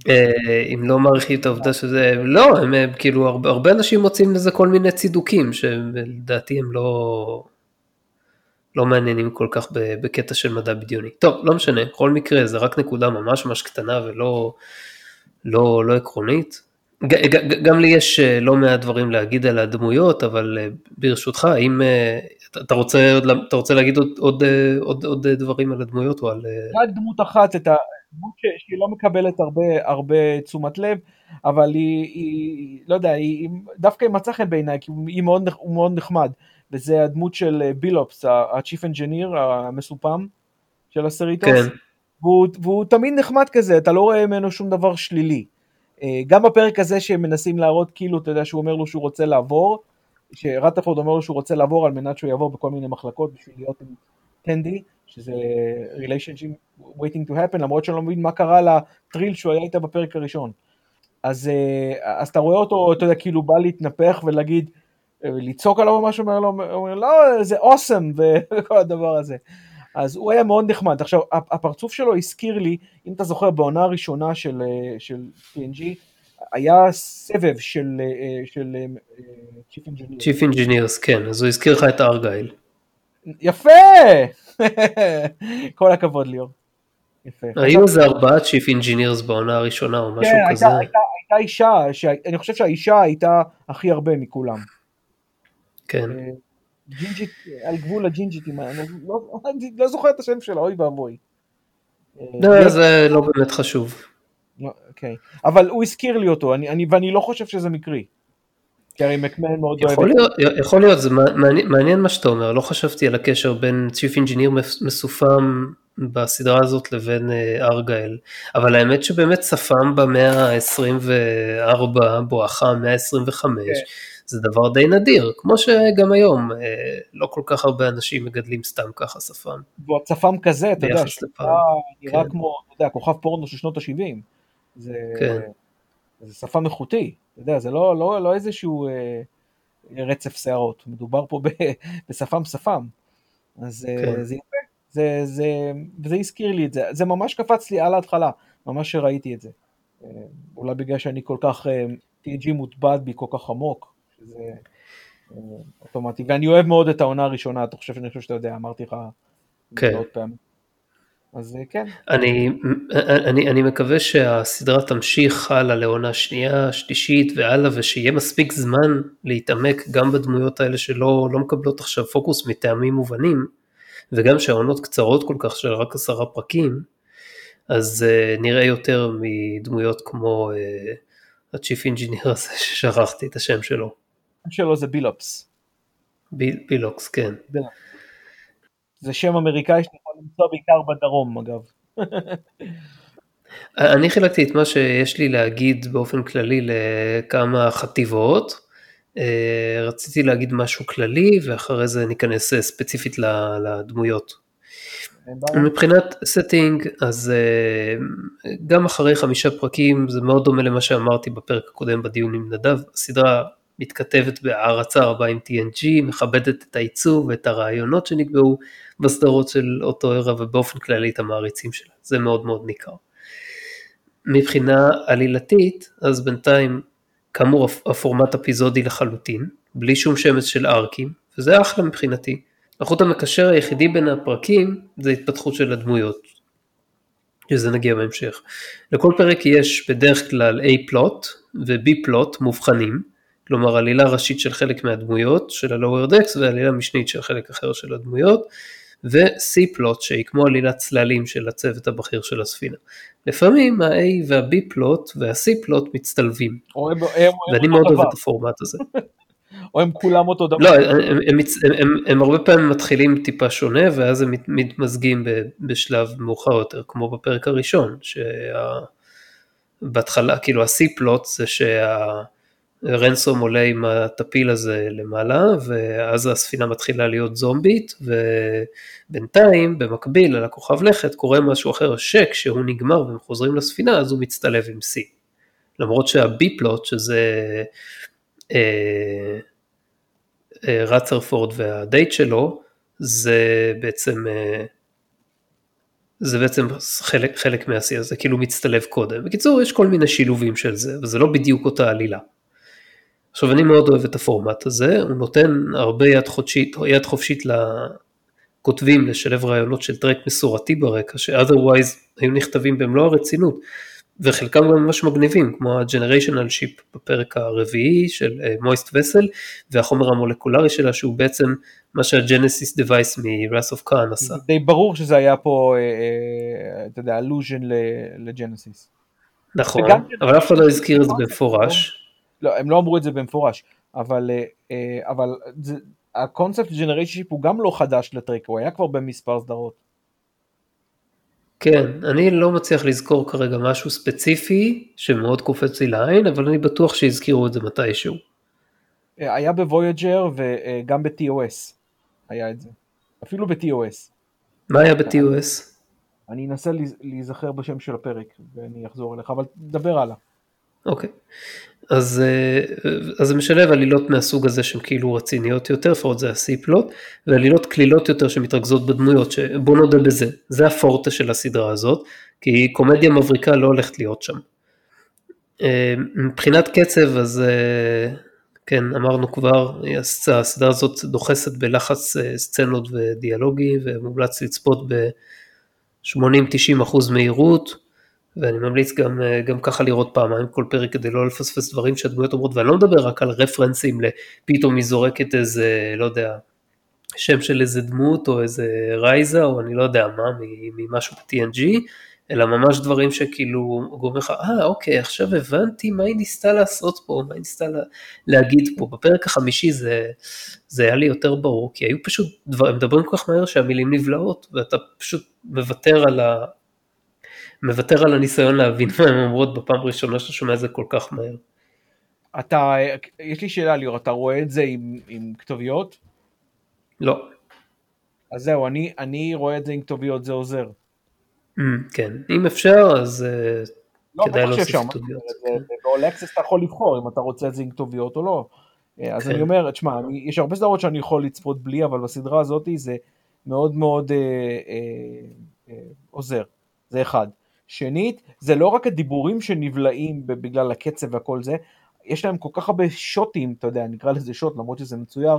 אה, אם לא מעריכים את העובדה שזה, לא, הם כאילו, הרבה, אנשים מוצאים לזה כל מיני צידוקים, שלדעתי הם לא, לא מעניינים כל כך בקטע של מדע בדיוני. טוב, לא משנה, בכל מקרה, זה רק נקודה ממש ממש קטנה ולא לא, לא עקרונית. גם לי יש אה, לא מעט דברים להגיד על הדמויות, אבל אה, ברשותך, האם אתה רוצה, אתה רוצה להגיד עוד, עוד, עוד, עוד דברים על הדמויות או על... רק דמות אחת, את הדמות שהיא לא מקבלת הרבה, הרבה תשומת לב, אבל היא, היא לא יודע, היא, דווקא היא מצאה חן בעיניי, כי הוא מאוד, הוא מאוד נחמד, וזה הדמות של בילופס, ה-chief engineer המסופם של הסריטוס, כן. והוא, והוא תמיד נחמד כזה, אתה לא רואה ממנו שום דבר שלילי. גם בפרק הזה שהם מנסים להראות כאילו, אתה יודע, שהוא אומר לו שהוא רוצה לעבור, שרטפורד אומר לו שהוא רוצה לעבור על מנת שהוא יעבור בכל מיני מחלקות בשביל להיות עם טנדי, שזה relationship waiting to happen, למרות שאני לא מבין מה קרה לטריל שהוא היה איתה בפרק הראשון. אז, אה, אז אתה רואה אותו, אתה יודע, כאילו בא להתנפח ולהגיד, אה, לצעוק עליו או משהו, אומר לו, אומר, לא, זה אוסם, וכל הדבר הזה. אז הוא היה מאוד נחמד. עכשיו, הפרצוף שלו הזכיר לי, אם אתה זוכר, בעונה הראשונה של, אה, של TNG, היה סבב של, של chief engineers. Chief engineers, כן, אז הוא הזכיר לך את ארגייל. יפה! כל הכבוד ליאור. יפה. היו איזה ארבעה chief engineers בעונה הראשונה או משהו כן, כזה. כן, הייתה, הייתה אישה, אני חושב שהאישה הייתה הכי הרבה מכולם. כן. אה, ג'ינג'ית, על גבול הג'ינג'ית, אני לא, לא זוכר את השם שלה, אוי ואבוי. לא, זה לא באמת חשוב. אוקיי, אבל הוא הזכיר לי אותו, ואני לא חושב שזה מקרי. כי הרי מקמן מאוד אוהב את זה. יכול להיות, זה מעניין, מעניין מה שאתה אומר, לא חשבתי על הקשר בין chief engineer משופם בסדרה הזאת לבין אה, ארגייל, אבל האמת שבאמת שפם במאה ה-24 בואכה המאה ה-25, כן. זה דבר די נדיר, כמו שגם היום אה, לא כל כך הרבה אנשים מגדלים סתם ככה שפם. שפם כזה, אתה יודע, נראה כן. כמו, אתה יודע, כוכב פורנו של שנות ה-70. זה, כן. זה שפם איכותי, אתה יודע, זה לא, לא, לא איזשהו אה, רצף שערות, מדובר פה בשפם שפם, אז כן. זה יפה, זה, זה, וזה הזכיר לי את זה, זה ממש קפץ לי על ההתחלה, ממש שראיתי את זה, אולי בגלל שאני כל כך, TNG מוטבעת בי כל כך עמוק, שזה אוטומטי, ואני אוהב מאוד את העונה הראשונה, אתה חושב שאני חושב שאתה יודע, אמרתי לך כן. עוד. אז כן. אני, אני, אני מקווה שהסדרה תמשיך הלאה לעונה שנייה, שלישית והלאה, ושיהיה מספיק זמן להתעמק גם בדמויות האלה שלא לא מקבלות עכשיו פוקוס מטעמים מובנים, וגם שהעונות קצרות כל כך של רק עשרה פרקים, אז uh, נראה יותר מדמויות כמו uh, ה chief engineer הזה ששכחתי את השם שלו. השם שלו זה בילופס. ביל, בילוקס, כן. זה שם אמריקאי למצוא בעיקר בדרום אגב. אני חילקתי את מה שיש לי להגיד באופן כללי לכמה חטיבות. אה, רציתי להגיד משהו כללי ואחרי זה ניכנס ספציפית לדמויות. מבחינת setting אז אה, גם אחרי חמישה פרקים זה מאוד דומה למה שאמרתי בפרק הקודם בדיון עם נדב, הסדרה מתכתבת בהערצה רבה עם TNG, מכבדת את העיצוב ואת הרעיונות שנקבעו בסדרות של אותו ערב ובאופן כללי את המעריצים שלה, זה מאוד מאוד ניכר. מבחינה עלילתית, אז בינתיים כאמור הפורמט אפיזודי לחלוטין, בלי שום שמץ של ארקים, וזה אחלה מבחינתי. החוט המקשר היחידי בין הפרקים זה התפתחות של הדמויות, שזה נגיע בהמשך. לכל פרק יש בדרך כלל A פלוט ו-B פלוט מובחנים, כלומר עלילה ראשית של חלק מהדמויות של ה-Lower Decks ועלילה משנית של חלק אחר של הדמויות, ו-C פלוט שהיא כמו עלילת צללים של הצוות הבכיר של הספינה. לפעמים ה-A וה-B פלוט וה-C פלוט מצטלבים, או הם, הם, ואני הם מאוד אוהב. את הפורמט הזה. או הם כולם אותו דבר. לא, הם, הם, הם, הם, הם, הרבה פעמים מתחילים טיפה שונה ואז הם מת- מתמזגים בשלב מאוחר יותר, כמו בפרק הראשון, שבהתחלה, כאילו ה-C פלוט זה שהרנסום עולה עם הטפיל הזה למעלה, ואז הספינה מתחילה להיות זומבית, ובינתיים, במקביל על הכוכב לכת, קורה משהו אחר, שכשהוא נגמר והם חוזרים לספינה, אז הוא מצטלב עם C. למרות שה-B פלוט, שזה... אה, אה, רצרפורד והדייט שלו, זה בעצם, אה, זה בעצם חלק, חלק מהשיא הזה, כאילו מצטלב קודם. בקיצור, יש כל מיני שילובים של זה, וזה לא בדיוק אותה עלילה. עכשיו, אני מאוד אוהב את הפורמט הזה, הוא נותן הרבה יד חופשית, יד חופשית לכותבים לשלב רעיונות של טרק מסורתי ברקע, ש-otherwise היו נכתבים במלוא הרצינות. וחלקם גם ממש מגניבים, כמו ה-Generational Ship בפרק הרביעי של Moist אה, Vessel, והחומר המולקולרי שלה שהוא בעצם מה שה-Genesis Device מ-Wrath of Khan עשה. די ברור שזה היה פה, אה, אה, אתה יודע, allusion ל Genesis. נכון, אבל אף אחד לא הזכיר את זה במפורש. לא, הם לא אמרו את זה במפורש, אבל, אה, אה, אבל זה- הקונספט generation ship הוא גם לא חדש לטרק, הוא היה כבר במספר סדרות. כן, אני לא מצליח לזכור כרגע משהו ספציפי שמאוד קופץ לי לעין, אבל אני בטוח שהזכירו את זה מתישהו. אה, היה בוויג'ר וגם ב-TOS היה את זה, אפילו ב-TOS. מה היה ב-TOS? אני אנסה להיז- להיזכר בשם של הפרק ואני אחזור אליך, אבל דבר הלאה. אוקיי. אז, אה, אז זה משלב עלילות מהסוג הזה שהן כאילו רציניות יותר, לפחות זה ה-C פלוט, ועלילות קלילות יותר שמתרכזות בדמויות, שבוא נודה בזה, זה הפורטה של הסדרה הזאת, כי קומדיה מבריקה לא הולכת להיות שם. אה, מבחינת קצב, אז אה, כן, אמרנו כבר, הסדרה הזאת דוחסת בלחץ סצנות ודיאלוגים, ומומלץ לצפות ב-80-90% מהירות. ואני ממליץ גם, אה, גם ככה לראות פעמיים כל פרק כדי לא לפספס דברים שהדמויות אומרות, ואני לא מדבר רק על רפרנסים לפתאום היא זורקת איזה, לא יודע, שם של איזה דמות או איזה רייזה או אני לא יודע מה, ממשהו ב-TNG, אלא ממש דברים שכאילו גורמים לך, אה אוקיי, עכשיו הבנתי מה היא ניסתה לעשות פה, מה היא ניסתה לה, להגיד פה. בפרק החמישי זה, זה היה לי יותר ברור, כי היו פשוט דברים, מדברים כל כך מהר שהמילים נבלעות, ואתה פשוט מוותר על ה... מוותר על הניסיון להבין מה הן אומרות בפעם הראשונה שאתה שומע את זה כל כך מהר. אתה, יש לי שאלה ליאור, אתה רואה את זה עם, עם כתוביות? לא. אז זהו, אני, אני רואה את זה עם כתוביות, זה עוזר. Mm, כן, אם אפשר אז uh, לא, כדאי להוסיף מה כתוביות. ב-all access אתה יכול לבחור אם אתה רוצה את זה עם כתוביות או לא. אה, אז כן. אני אומר, תשמע, יש הרבה סדרות שאני יכול לצפות בלי, אבל בסדרה הזאת זה מאוד מאוד אה, אה, אה, עוזר, זה אחד. שנית, זה לא רק הדיבורים שנבלעים בגלל הקצב וכל זה, יש להם כל כך הרבה שוטים, אתה יודע, נקרא לזה שוט, למרות שזה מצויר,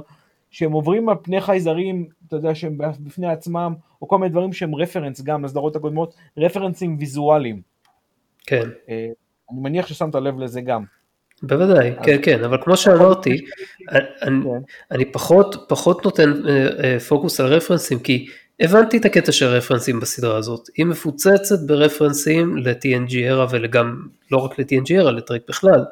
שהם עוברים על פני חייזרים, אתה יודע, שהם בפני עצמם, או כל מיני דברים שהם רפרנס גם לסדרות הקודמות, רפרנסים ויזואליים. כן, אה, אני מניח ששמת לב לזה גם. בוודאי, אז- כן, כן, אבל כמו שאמרתי, אני, כן. אני פחות, פחות נותן אה, אה, פוקוס על רפרנסים, כי הבנתי את הקטע של רפרנסים בסדרה הזאת. היא מפוצצת ברפרנסים ל-TNG era וגם, לא רק ל-TNG era, לטרק בכלל.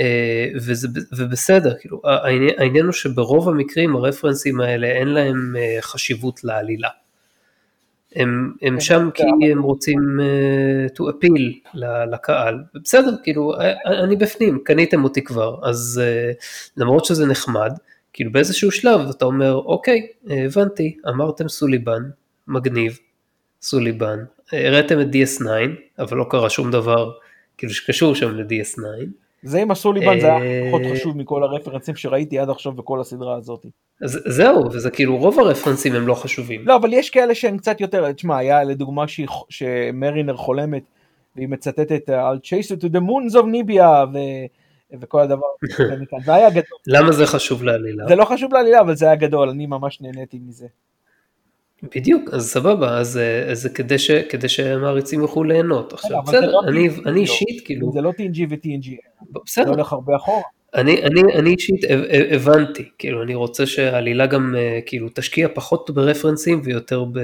אה, וזה, ובסדר, כאילו, העניין, העניין הוא שברוב המקרים הרפרנסים האלה אין להם אה, חשיבות לעלילה. הם, הם כן, שם כי אבל- הם רוצים uh, to appeal לקהל, בסדר, כאילו, אני בפנים, קניתם אותי כבר, אז uh, למרות שזה נחמד, כאילו באיזשהו שלב אתה אומר, אוקיי, הבנתי, אמרתם סוליבן, מגניב, סוליבן, הראיתם את DS9, אבל לא קרה שום דבר, כאילו שקשור שם ל-DS9, זה עם הסוליבן זה היה אה, פחות חשוב מכל הרפרנסים שראיתי עד עכשיו בכל הסדרה הזאת. אז זהו, וזה כאילו רוב הרפרנסים הם לא חשובים. לא, אבל יש כאלה שהם קצת יותר, תשמע, היה לדוגמה שמרינר חולמת, והיא מצטטת על chase to the moons of ו- וכל הדבר הזה מכאן. זה היה גדול. למה זה חשוב לעלילה? זה לא חשוב לעלילה, אבל זה היה גדול, אני ממש נהניתי מזה. בדיוק, אז סבבה, אז אה, אז זה כדי, ש, כדי שהמעריצים יוכלו ליהנות. עכשיו, בסדר, לא אני, TNG, אני לא. אישית, כאילו, זה לא TNG ו-TNG, זה הולך הרבה אחורה. אני, אני, אני אישית הב- הב- הבנתי, כאילו, אני רוצה שהעלילה גם, אה, כאילו, תשקיע פחות ברפרנסים ויותר ב,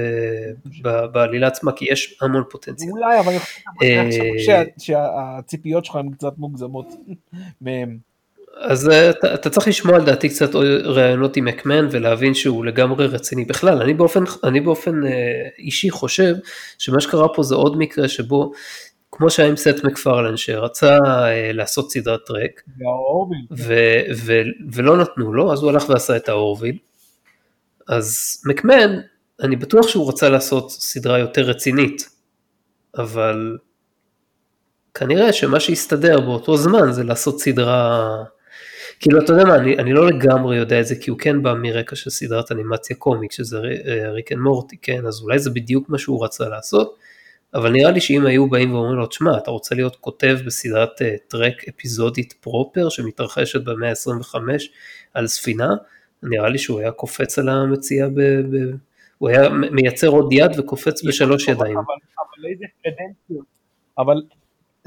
ב, בעלילה עצמה, כי יש המון פוטנציאל. אולי, אבל אני חושב אה, שהציפיות שלך הן קצת מוגזמות מהם. אז אה, אתה, אתה צריך לשמוע לדעתי קצת ראיונות עם מקמן ולהבין שהוא לגמרי רציני בכלל. אני באופן, אני באופן אישי חושב שמה שקרה פה זה עוד מקרה שבו, כמו שהיה עם סט מקפרלן שרצה אה, לעשות סדרת טרק. ו- ו- ולא נתנו לו, אז הוא הלך ועשה את האורוויל. אז מקמן, אני בטוח שהוא רצה לעשות סדרה יותר רצינית, אבל כנראה שמה שהסתדר באותו זמן זה לעשות סדרה, כאילו אתה יודע מה, אני, אני לא לגמרי יודע את זה, כי הוא כן בא מרקע של סדרת אנימציה קומיק, שזה אה, ריק אנד מורטי, כן, אז אולי זה בדיוק מה שהוא רצה לעשות, אבל נראה לי שאם היו באים ואומרים לו, תשמע, אתה רוצה להיות כותב בסדרת אה, טרק אפיזודית proper שמתרחשת במאה ה-25 על ספינה, נראה לי שהוא היה קופץ על המציאה, ב, ב, הוא היה מייצר עוד יד וקופץ בשלוש ידיים. אבל, אבל איזה קרדנציות, אבל,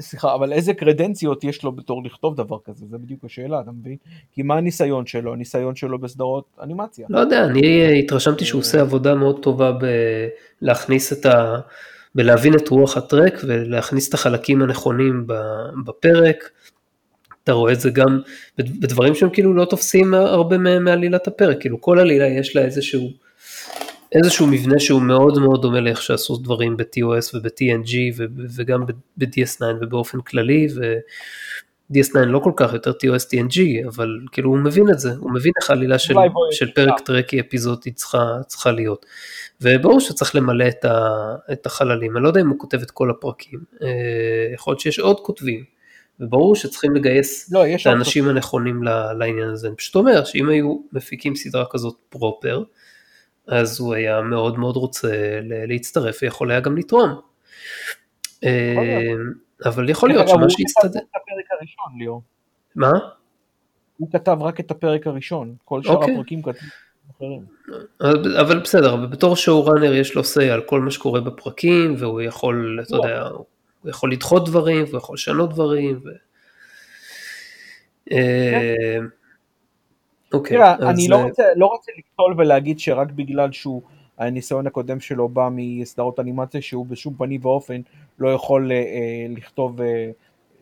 סליחה, אבל איזה קרדנציות יש לו בתור לכתוב דבר כזה, זה בדיוק השאלה, אתה מבין? כי מה הניסיון שלו? הניסיון שלו בסדרות אנימציה. לא יודע, אני אה, התרשמתי שהוא עושה עבודה מאוד טובה בלהכניס את ה... בלהבין את רוח הטרק ולהכניס את החלקים הנכונים בפרק. אתה רואה את זה גם בד- בדברים שהם כאילו לא תופסים הרבה מעלילת הפרק, כאילו כל עלילה יש לה איזשהו, איזשהו מבנה שהוא מאוד מאוד דומה לאיך שעשו דברים ב-TOS וב-TNG ו- וגם ב-DS9 ובאופן כללי, ו-DS9 לא כל כך יותר TOS TNG, אבל כאילו הוא מבין את זה, הוא מבין איך העלילה של, של פרק טרקי אפיזודי צריכה, צריכה להיות. וברור שצריך למלא את, ה, את החללים, אני לא יודע אם הוא כותב את כל הפרקים, אה, יכול להיות שיש עוד כותבים, וברור שצריכים לגייס לא, את האנשים הנכונים ל- לעניין הזה, אני פשוט אומר שאם היו מפיקים סדרה כזאת פרופר, אז הוא היה מאוד מאוד רוצה להצטרף ויכול היה גם לתרום. אה, אבל יכול להיות שמה ליאור. מה? הוא כתב רק את הפרק הראשון, כל שאר אוקיי. הפרקים כתבו. אבל בסדר, אבל בתור שואו ראנר יש לו say על כל מה שקורה בפרקים, והוא יכול, אתה לא. יודע, הוא יכול לדחות דברים, והוא יכול לשנות דברים. ו... אה, אוקיי, תראה, אני לא אה, רוצה, לא רוצה לקטול ולהגיד שרק בגלל שהוא, הניסיון הקודם שלו בא מסדרות אנימציה שהוא בשום פנים ואופן לא יכול אה, אה, לכתוב אה,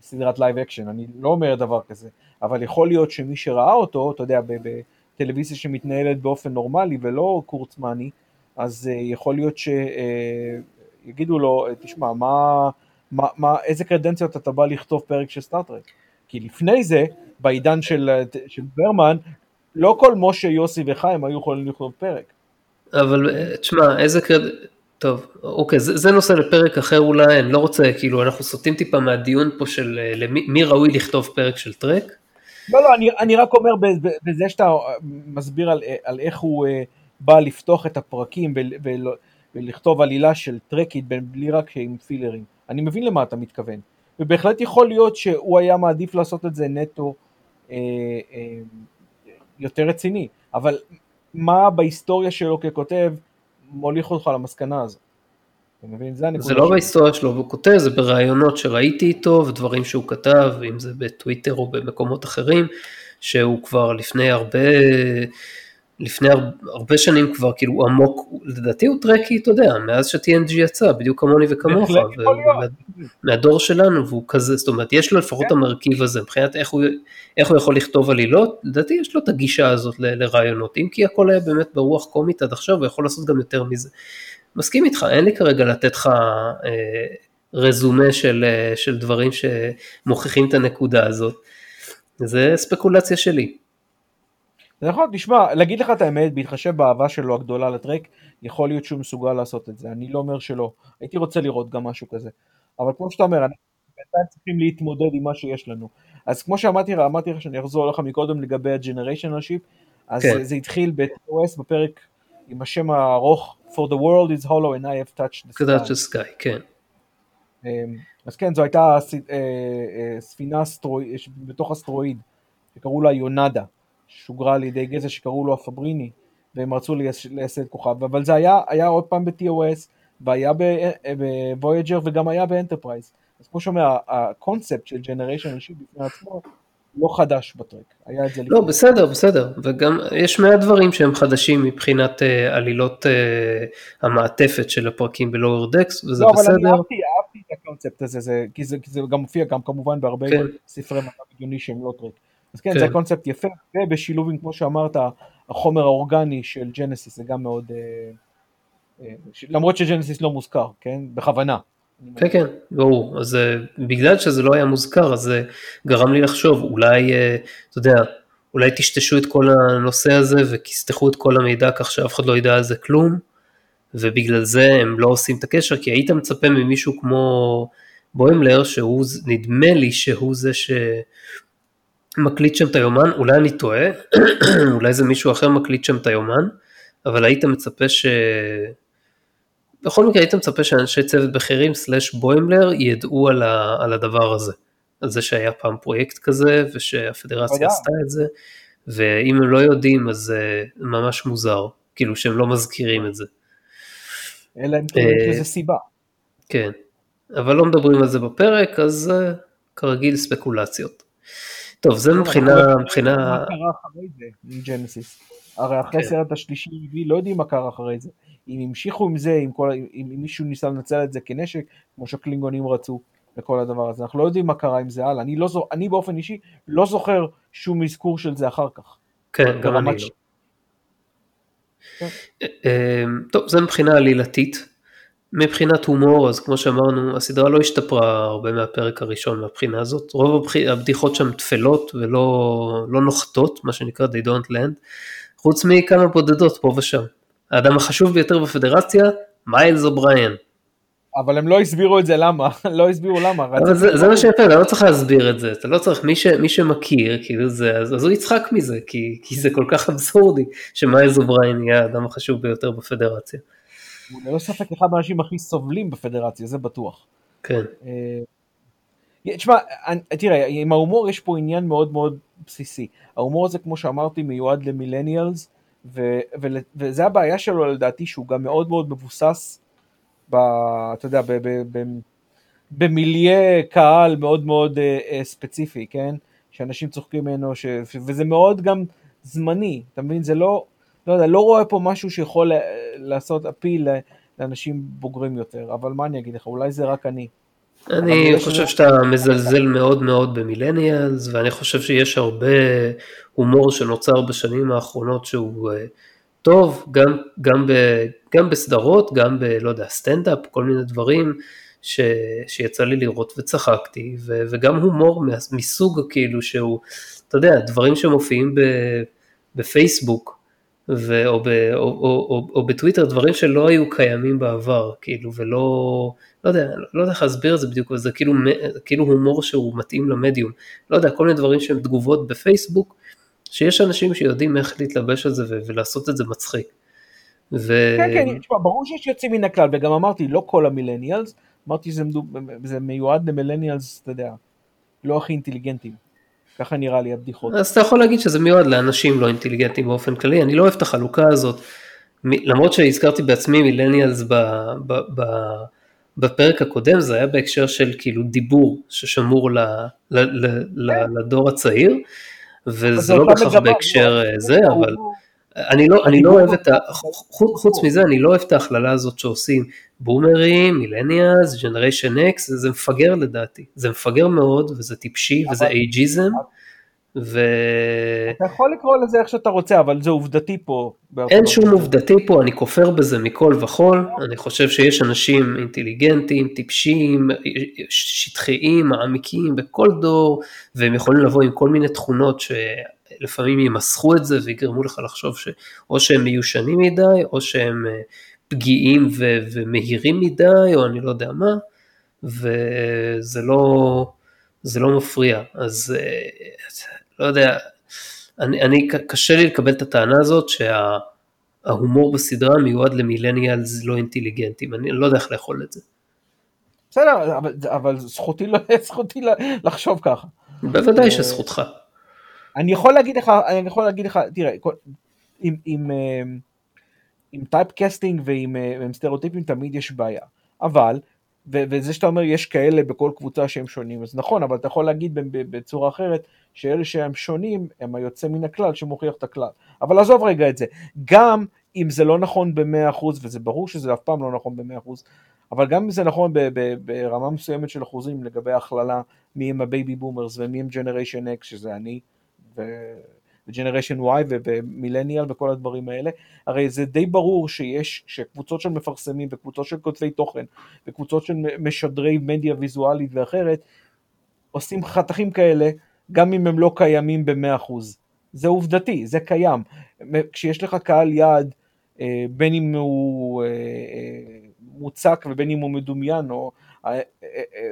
סדרת live action, אני לא אומר דבר כזה, אבל יכול להיות שמי שראה אותו, אתה יודע, בטלוויזיה שמתנהלת באופן נורמלי ולא קורצמני, אז אה, יכול להיות שיגידו לו, אה, תשמע, מה, מה, מה, איזה קרדנציות אתה בא לכתוב פרק של סטאר-טרק? כי לפני זה, בעידן של, אה, של ברמן, לא כל משה, יוסי וחיים היו יכולים לכתוב פרק. אבל אה, תשמע, איזה קרד... טוב, אוקיי, זה, זה נושא לפרק אחר אולי, אני לא רוצה, כאילו, אנחנו סוטים טיפה מהדיון פה של אה, למי, מי ראוי לכתוב פרק של טרק. לא, לא, אני, אני רק אומר בזה שאתה מסביר על, על איך הוא אה, בא לפתוח את הפרקים ול, ול, ולכתוב עלילה של טרקיט בלי רק עם פילרים. אני מבין למה אתה מתכוון. ובהחלט יכול להיות שהוא היה מעדיף לעשות את זה נטו אה, אה, יותר רציני. אבל מה בהיסטוריה שלו ככותב מוליך אותך למסקנה הזו? אתה מבין? זה הנקודה זה לא בהיסטוריה שלו, הוא כותב, זה בראיונות שראיתי איתו ודברים שהוא כתב, אם זה בטוויטר או במקומות אחרים, שהוא כבר לפני הרבה, לפני הרבה שנים כבר כאילו עמוק, לדעתי הוא טרקי, אתה יודע, מאז ש-TNG יצא, בדיוק כמוני וכמוך, מהדור שלנו, והוא כזה, זאת אומרת, יש לו לפחות כן. המרכיב הזה, מבחינת איך הוא, איך הוא יכול לכתוב עלילות, לדעתי יש לו את הגישה הזאת לרעיונות, אם כי הכל היה באמת ברוח קומית עד עכשיו, הוא יכול לעשות גם יותר מזה. מסכים איתך, אין לי כרגע לתת לך אה, רזומה של, אה, של דברים שמוכיחים את הנקודה הזאת, זה ספקולציה שלי. נכון, תשמע, להגיד לך את האמת, בהתחשב באהבה שלו הגדולה לטרק, יכול להיות שהוא מסוגל לעשות את זה, אני לא אומר שלא, הייתי רוצה לראות גם משהו כזה, אבל כמו שאתה אומר, אנחנו בינתיים צריכים להתמודד עם מה שיש לנו. אז כמו שאמרתי אמרתי לך שאני אחזור לך מקודם לגבי ה-generational ship, אז כן. זה, זה התחיל ב-TOS בפרק עם השם הארוך For the world is hollow and I have touched the sky. the sky, כן. אמ, אז כן, זו הייתה אה, אה, ספינה בתוך אסטרואיד, שקראו לה יונדה, שוגרה על ידי גזע שקראו לו הפבריני, והם רצו לייסד כוכב, אבל זה היה, היה עוד פעם ב-TOS, והיה בוויאג'ר אה, וגם היה באנטרפרייז. אז כמו שאומר, הקונספט של generation ships בפני עצמו, לא חדש בטרק, היה את זה לא, בסדר, בסדר, וגם יש מעט דברים שהם חדשים מבחינת אה, עלילות אה, המעטפת של הפרקים בלואוור דקס, וזה לא, בסדר. לא, אבל אני אהבתי, אהבתי את הקונספט הזה, זה, כי, זה, כי זה גם מופיע גם כמובן בהרבה כן. ספרי מדע בדיוני שהם לא טרק. אז כן, כן, זה קונספט יפה, ובשילוב עם, כמו שאמרת, החומר האורגני של ג'נסיס, זה גם מאוד... Uh, uh, למרות שג'נסיס לא מוזכר, כן? בכוונה. כן, כן, ברור. אז אה, בגלל שזה לא היה מוזכר, אז זה גרם לי לחשוב, אולי, אה, אתה יודע, אולי טשטשו את כל הנושא הזה וכסתחו את כל המידע כך שאף אחד לא ידע על זה כלום, ובגלל זה הם לא עושים את הקשר, כי היית מצפה ממישהו כמו בוימלר, שהוא, נדמה לי שהוא זה שמקליט שם את היומן, אולי אני טועה, אולי זה מישהו אחר מקליט שם את היומן, אבל היית מצפה ש... בכל מקרה היית מצפה שאנשי צוות בכירים סלאש בוימלר ידעו על, ה, על הדבר הזה, על זה שהיה פעם פרויקט כזה ושהפדרציה עשתה את זה, ואם הם לא יודעים אז זה ממש מוזר, כאילו שהם לא מזכירים את זה. אלא אם כן יש לזה סיבה. כן, אבל לא מדברים על זה בפרק, אז כרגיל ספקולציות. טוב, זה מבחינה... מבחינה... מה קרה אחרי זה, ג'נסיס? הרי אחרי הסרט כן. השלישי לא יודעים מה קרה אחרי זה. אם המשיכו עם זה, אם, כל, אם מישהו ניסה לנצל את זה כנשק, כמו שקלינגונים רצו, וכל הדבר הזה. אנחנו לא יודעים מה קרה עם זה הלאה. אני, לא, אני באופן אישי לא זוכר שום אזכור של זה אחר כך. כן, גם אני לא. כן. אמ, טוב, זה מבחינה עלילתית. מבחינת הומור, אז כמו שאמרנו, הסדרה לא השתפרה הרבה מהפרק הראשון מהבחינה הזאת. רוב הבדיחות שם טפלות ולא לא נוחתות, מה שנקרא they don't land, חוץ מכמה בודדות פה ושם. האדם החשוב ביותר בפדרציה, מיילס אובריין. אבל הם לא הסבירו את זה למה, לא הסבירו למה. אבל זה, זה מה שיפה, אתה לא צריך להסביר את זה, אתה לא צריך, מי, ש, מי שמכיר, כאילו זה, אז, אז הוא יצחק מזה, כי, כי זה כל כך אבסורדי, שמיילס אובריין יהיה האדם החשוב ביותר בפדרציה. הוא ללא ספק אחד מהאנשים הכי סובלים בפדרציה, זה בטוח. כן. אה, תשמע, תראה, עם ההומור יש פה עניין מאוד מאוד בסיסי. ההומור הזה, כמו שאמרתי, מיועד ל millennials, ו, ו, וזה הבעיה שלו לדעתי, שהוא גם מאוד מאוד מבוסס, ב, אתה יודע, ב, ב, ב, במיליה קהל מאוד מאוד uh, ספציפי, כן? שאנשים צוחקים ממנו, ש, וזה מאוד גם זמני, אתה מבין? זה לא, לא יודע, לא רואה פה משהו שיכול לעשות אפיל לאנשים בוגרים יותר, אבל מה אני אגיד לך, אולי זה רק אני. אני חושב שאתה מזלזל מאוד מאוד במילניאלס, ואני חושב שיש הרבה הומור שנוצר בשנים האחרונות שהוא אה, טוב, גם, גם, ב, גם בסדרות, גם ב, לא יודע, סטנדאפ, כל מיני דברים ש, שיצא לי לראות וצחקתי, ו, וגם הומור מסוג כאילו שהוא, אתה יודע, דברים שמופיעים ב, בפייסבוק, ו, או, ב, או, או, או, או בטוויטר דברים שלא היו קיימים בעבר, כאילו, ולא, לא יודע, לא יודע איך להסביר את זה בדיוק, אבל זה כאילו, כאילו הומור שהוא מתאים למדיום, לא יודע, כל מיני דברים שהם תגובות בפייסבוק, שיש אנשים שיודעים איך להתלבש על זה ולעשות את זה מצחיק. ו... כן, כן, תשמע, ברור שיש יוצאים מן הכלל, וגם אמרתי, לא כל המילניאלס, אמרתי שזה מיועד למילניאלס, אתה יודע, לא הכי אינטליגנטים. ככה נראה לי הבדיחות. אז אתה יכול להגיד שזה מיועד לאנשים לא אינטליגנטים באופן כללי, אני לא אוהב את החלוקה הזאת, למרות שהזכרתי בעצמי מילניאלס ב, ב, ב, בפרק הקודם, זה היה בהקשר של כאילו דיבור ששמור ל, ל, ל, ל. לדור הצעיר, וזה לא בהכרח בהקשר לא, זה, אבל... אני לא, אני לא אוהב את ה... חוץ מזה, אני לא אוהב את ההכללה הזאת שעושים בומרים, מילניאס, ג'נריישן אקס, זה מפגר לדעתי. זה מפגר מאוד, וזה טיפשי, וזה אייג'יזם. ו... אתה יכול לקרוא לזה איך שאתה רוצה, אבל זה עובדתי פה. אין שום עובדתי פה, אני כופר בזה מכל וכול, אני חושב שיש אנשים אינטליגנטים, טיפשים, שטחיים, מעמיקים בכל דור, והם יכולים לבוא עם כל מיני תכונות שלפעמים ימסכו את זה ויגרמו לך לחשוב שאו שהם מיושנים מדי, או שהם אה, פגיעים ו- ומהירים מדי, או אני לא יודע מה, וזה לא, זה לא מפריע. אז אה, לא יודע, אני, אני קשה לי לקבל את הטענה הזאת שההומור שה, בסדרה מיועד למילניאלס לא אינטליגנטים, אני לא יודע איך לאכול את זה. בסדר, אבל, אבל זכותי, זכותי לחשוב ככה. בוודאי אה, שזכותך. אני יכול להגיד לך, אני יכול להגיד לך, תראה, עם, עם, אה, עם typecasting ועם עם סטריאוטיפים תמיד יש בעיה, אבל וזה שאתה אומר יש כאלה בכל קבוצה שהם שונים, אז נכון, אבל אתה יכול להגיד בצורה אחרת שאלה שהם שונים הם היוצא מן הכלל שמוכיח את הכלל. אבל עזוב רגע את זה, גם אם זה לא נכון ב-100% וזה ברור שזה אף פעם לא נכון ב-100%, אבל גם אם זה נכון ברמה מסוימת של אחוזים לגבי הכללה מי הם ה baby boomers ומי הם Generation X שזה אני ו Generation Y ומילניאל וכל הדברים האלה, הרי זה די ברור שיש, שקבוצות של מפרסמים וקבוצות של כותבי תוכן וקבוצות של משדרי מדיה ויזואלית ואחרת, עושים חתכים כאלה גם אם הם לא קיימים ב-100%. זה עובדתי, זה קיים. כשיש לך קהל יעד, אה, בין אם הוא אה, אה, מוצק ובין אם הוא מדומיין, או,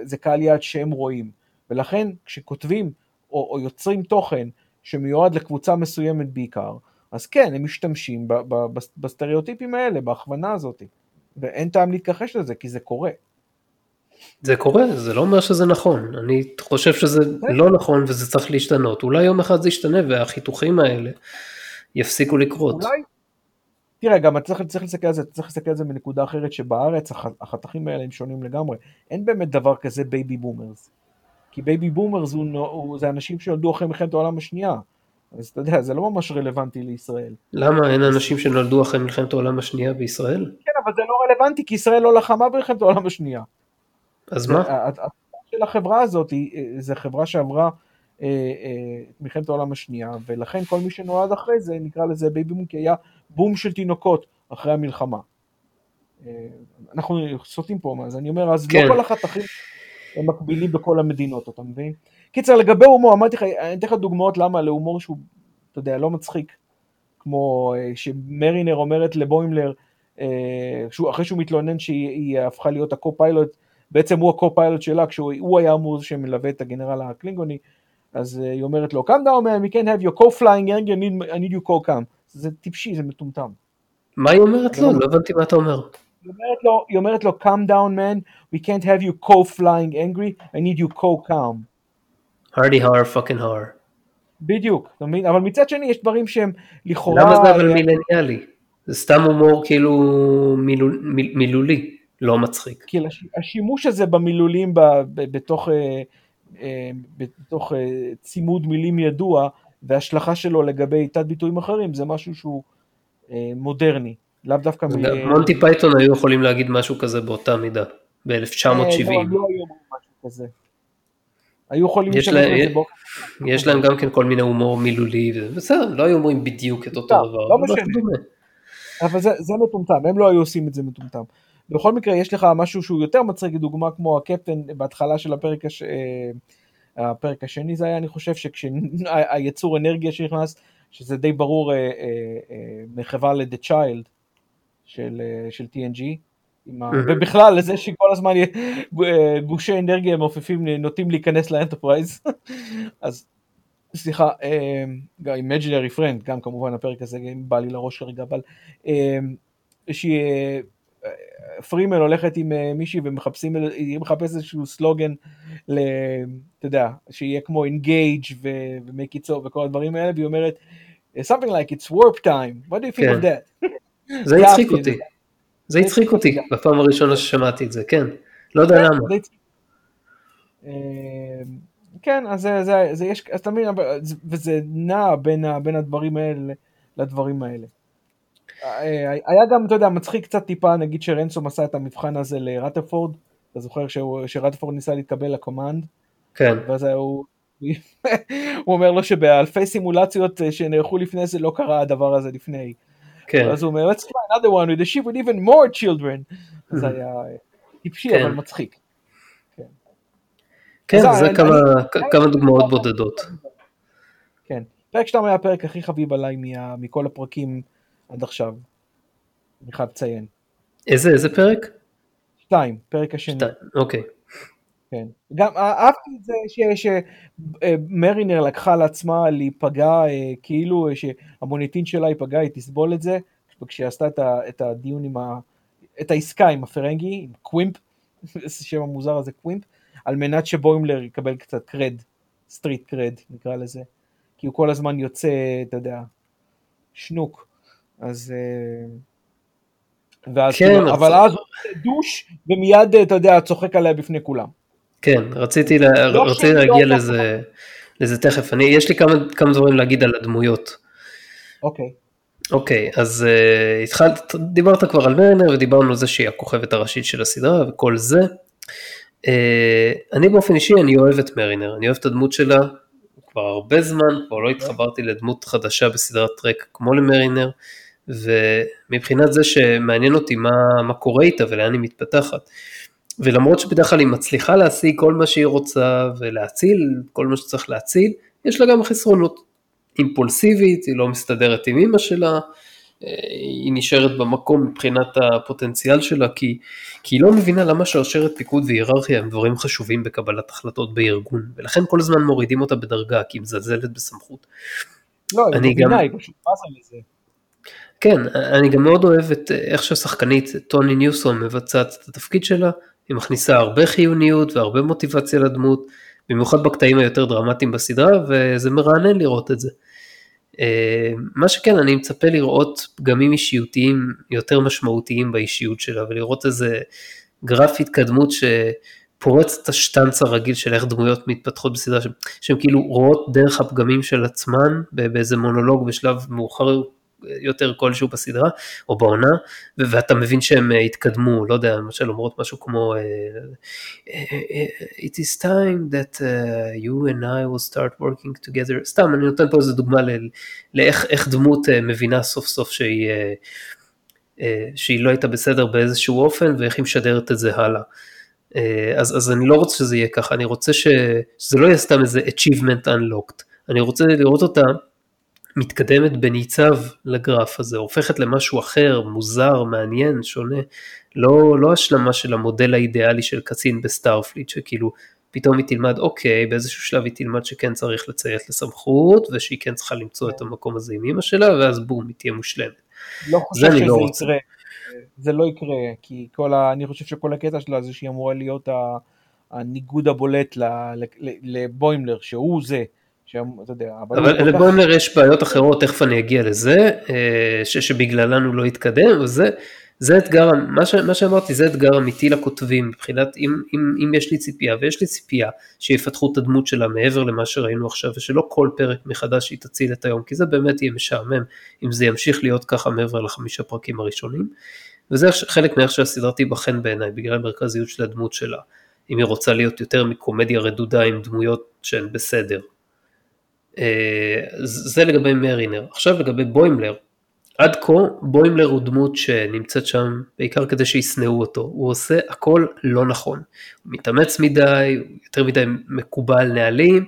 זה קהל יעד שהם רואים. ולכן כשכותבים או, או יוצרים תוכן שמיועד לקבוצה מסוימת בעיקר, אז כן, הם משתמשים ב, ב, ב, בסטריאוטיפים האלה, בהכוונה הזאת. ואין טעם להתכחש לזה, כי זה קורה. זה קורה, זה לא אומר שזה נכון, אני חושב שזה כן. לא נכון וזה צריך להשתנות, אולי יום אחד זה ישתנה והחיתוכים האלה יפסיקו לקרות. אולי, תראה, גם צריך, צריך להסתכל על זה, צריך להסתכל על זה מנקודה אחרת שבארץ החתכים האלה הם שונים לגמרי, אין באמת דבר כזה baby boomers. כי baby boomers הוא, הוא, זה אנשים שנולדו אחרי מלחמת העולם השנייה. אז אתה יודע, זה לא ממש רלוונטי לישראל. למה? אין אנשים שנולדו אחרי מלחמת העולם השנייה בישראל? כן, אבל זה לא רלוונטי, כי ישראל לא לחמה במלחמת העולם השנייה. אז מה? התפיסה של החברה הזאת, אה, זו חברה שעברה אה, אה, מלחמת העולם השנייה, ולכן כל מי שנולד אחרי זה, נקרא לזה baby boom, כי היה בום של תינוקות אחרי המלחמה. אנחנו סוטים פה, אז אני אומר, אז לא כן. לא כל החתכים הם מקבילים בכל המדינות, אתה מבין? קיצר, לגבי הומור, אמרתי לך, אני אתן לך דוגמאות למה להומור שהוא, אתה יודע, לא מצחיק, כמו שמרינר אומרת לבוימלר, אחרי שהוא מתלונן שהיא הפכה להיות ה co-pilot, בעצם הוא הקו-פיילוט שלה, כשהוא היה אמור שמלווה את הגנרל הקלינגוני, אז היא אומרת לו, come down man, we can't have your co-flying I need, I need you co-cam. זה טיפשי, זה מטומטם. מה היא אומרת לו? לא הבנתי מה אתה אומר. אומרת לו, היא אומרת לו, come down man, we can't have you co-flying angry, I need you co-calm. hardy har fucking har. בדיוק, אתה מבין? אבל מצד שני יש דברים שהם לכאורה... למה זה אבל מילניאלי? זה סתם הומור כאילו מילול, מיל, מילולי, לא מצחיק. כי השימוש הזה במילולים ב, ב, בתוך, אה, אה, בתוך אה, צימוד מילים ידוע והשלכה שלו לגבי תת ביטויים אחרים זה משהו שהוא מודרני. לאו דווקא... מ... מונטי פייתון היו יכולים להגיד משהו כזה באותה מידה, ב-1970. לא, לא היו אומרים משהו כזה. היו יכולים יש, לה... יש להם גם כן כל מיני הומור מילולי, בסדר, לא היו אומרים בדיוק את אותו דבר. לא משנה. אבל זה, זה מטומטם, הם לא היו עושים את זה מטומטם. בכל מקרה, יש לך משהו שהוא יותר מצחיק, דוגמה כמו הקפטן בהתחלה של הפרק, הש... אה, הפרק השני זה היה, אני חושב שכשהיצור אנרגיה שנכנס, שזה די ברור מחווה ל-The Child של, של TNG. ה... ובכלל לזה שכל הזמן גושי אנרגיה מעופפים נוטים להיכנס לאנטרפרייז אז סליחה, גם Imaginary Friend, גם כמובן הפרק הזה בא לי לראש כרגע, אבל שהיא, פרימן הולכת עם מישהי ומחפשים, היא מחפשת איזשהו סלוגן, ל, אתה יודע, שיהיה כמו Engage so וכל הדברים האלה, והיא אומרת, something like it's warp time, what do you think of that? זה הצחיק אותי, זה הצחיק אותי בפעם הראשונה ששמעתי את זה, כן, לא יודע למה. כן, אז זה, זה, זה יש, אז מבין, וזה נע בין, בין הדברים האלה לדברים האלה. אה, היה גם, אתה יודע, מצחיק קצת טיפה, נגיד שרנסום עשה את המבחן הזה לרטפורד, אתה זוכר שרטפורד ניסה להתקבל לקומנד? כן. ואז הוא, הוא אומר לו שבאלפי סימולציות אה, שנערכו לפני זה לא קרה הדבר הזה לפני. כן. אז הוא אומר, let's try another one with a ship with even more children. זה היה אה, טיפשי כן. אבל מצחיק. כן, זה, זה כמה, אני, כמה דוגמאות בודדות. כן, פרק 2 היה הפרק הכי חביב עליי מכל הפרקים עד עכשיו, אני חייב לציין. איזה, איזה פרק? 2, פרק השני. שתי, אוקיי. כן, גם אהבתי את זה שמרינר לקחה לעצמה להיפגע, אה, כאילו שהמוניטין שלה ייפגע, היא תסבול את זה, כשהיא עשתה את הדיון עם ה... את העסקה עם הפרנגי, עם קווימפ, השם המוזר הזה קווימפ, על מנת שבוימלר יקבל קצת קרד, street cred נקרא לזה, כי הוא כל הזמן יוצא, אתה יודע, schnook, אז... אה, ואז כן, כאילו, אבל אז הוא douche ומיד, אתה יודע, צוחק עליה בפני כולם. כן, רציתי, לה, לא רציתי להגיע לא לזה, לזה תכף. אני, יש לי כמה, כמה דברים להגיד על הדמויות. אוקיי. אוקיי, אז uh, התחלת, דיברת כבר על מרנר ודיברנו על זה שהיא הכוכבת הראשית של הסדרה וכל זה. אה, אני באופן אישי, אני אוהב את מרינר, אני אוהב את הדמות שלה כבר הרבה זמן, כבר לא התחברתי לדמות חדשה בסדרת טרק כמו למרינר, ומבחינת זה שמעניין אותי מה, מה קורה איתה ולאן היא מתפתחת. ולמרות שבדרך כלל היא מצליחה להשיג כל מה שהיא רוצה ולהציל כל מה שצריך להציל, יש לה גם חסרונות. אימפולסיבית, היא לא מסתדרת עם אימא שלה, היא נשארת במקום מבחינת הפוטנציאל שלה, כי, כי היא לא מבינה למה שרשרת פיקוד והיררכיה הם דברים חשובים בקבלת החלטות בארגון, ולכן כל הזמן מורידים אותה בדרגה, כי היא מזלזלת בסמכות. לא, היא מבינה, גם... היא פשוט פסה לזה. כן, אני גם מאוד אוהב את איך שהשחקנית טוני ניוסון מבצעת את התפקיד שלה, היא מכניסה הרבה חיוניות והרבה מוטיבציה לדמות, במיוחד בקטעים היותר דרמטיים בסדרה, וזה מרענן לראות את זה. אה, מה שכן, אני מצפה לראות פגמים אישיותיים יותר משמעותיים באישיות שלה, ולראות איזה גרף התקדמות שפורץ את השטנץ הרגיל של איך דמויות מתפתחות בסדרה, שהן כאילו רואות דרך הפגמים של עצמן באיזה מונולוג בשלב מאוחר יותר כלשהו בסדרה או בעונה ואתה מבין שהם אה, התקדמו לא יודע למשל אומרות משהו כמו אה, אה, it is time that you and I will start working together סתם אני נותן פה איזה דוגמה לאיך דמות מבינה סוף סוף שהיא שהיא לא הייתה בסדר באיזשהו אופן ואיך היא משדרת את זה הלאה. אז, אז אני לא רוצה שזה יהיה ככה, אני רוצה ש, שזה לא יהיה סתם איזה achievement unlocked, אני רוצה לראות אותה מתקדמת בניצב לגרף הזה, הופכת למשהו אחר, מוזר, מעניין, שונה, לא, לא השלמה של המודל האידיאלי של קצין ב Starfleet, שכאילו פתאום היא תלמד, אוקיי, באיזשהו שלב היא תלמד שכן צריך לציית לסמכות, ושהיא כן צריכה למצוא את המקום הזה עם אמא שלה, ואז בום, היא תהיה מושלמת. לא חושב שזה לא יקרה, זה לא יקרה, כי כל ה... אני חושב שכל הקטע שלה זה שהיא אמורה להיות הניגוד הבולט לבוימלר, שהוא זה. שאתה יודע, אבל לבוימלר יש בעיות אחרות, תכף אני אגיע לזה, אה, ש, שבגללן הוא לא יתקדם, וזה זה אתגר, מה, ש, מה שאמרתי זה אתגר אמיתי לכותבים, מבחינת אם, אם, אם יש לי ציפייה, ויש לי ציפייה שיפתחו את הדמות שלה מעבר למה שראינו עכשיו, ושלא כל פרק מחדש היא תציל את היום, כי זה באמת יהיה משעמם, אם זה ימשיך להיות ככה מעבר לחמישה פרקים הראשונים, וזה חלק מאיך שהסדרה תיבחן בעיניי, בגלל המרכזיות של הדמות שלה, אם היא רוצה להיות יותר מקומדיה רדודה עם דמויות שהן בסדר, זה לגבי מרינר. עכשיו לגבי בוימלר. עד כה בוימלר הוא דמות שנמצאת שם בעיקר כדי שישנאו אותו, הוא עושה הכל לא נכון, הוא מתאמץ מדי, הוא יותר מדי מקובל נהלים,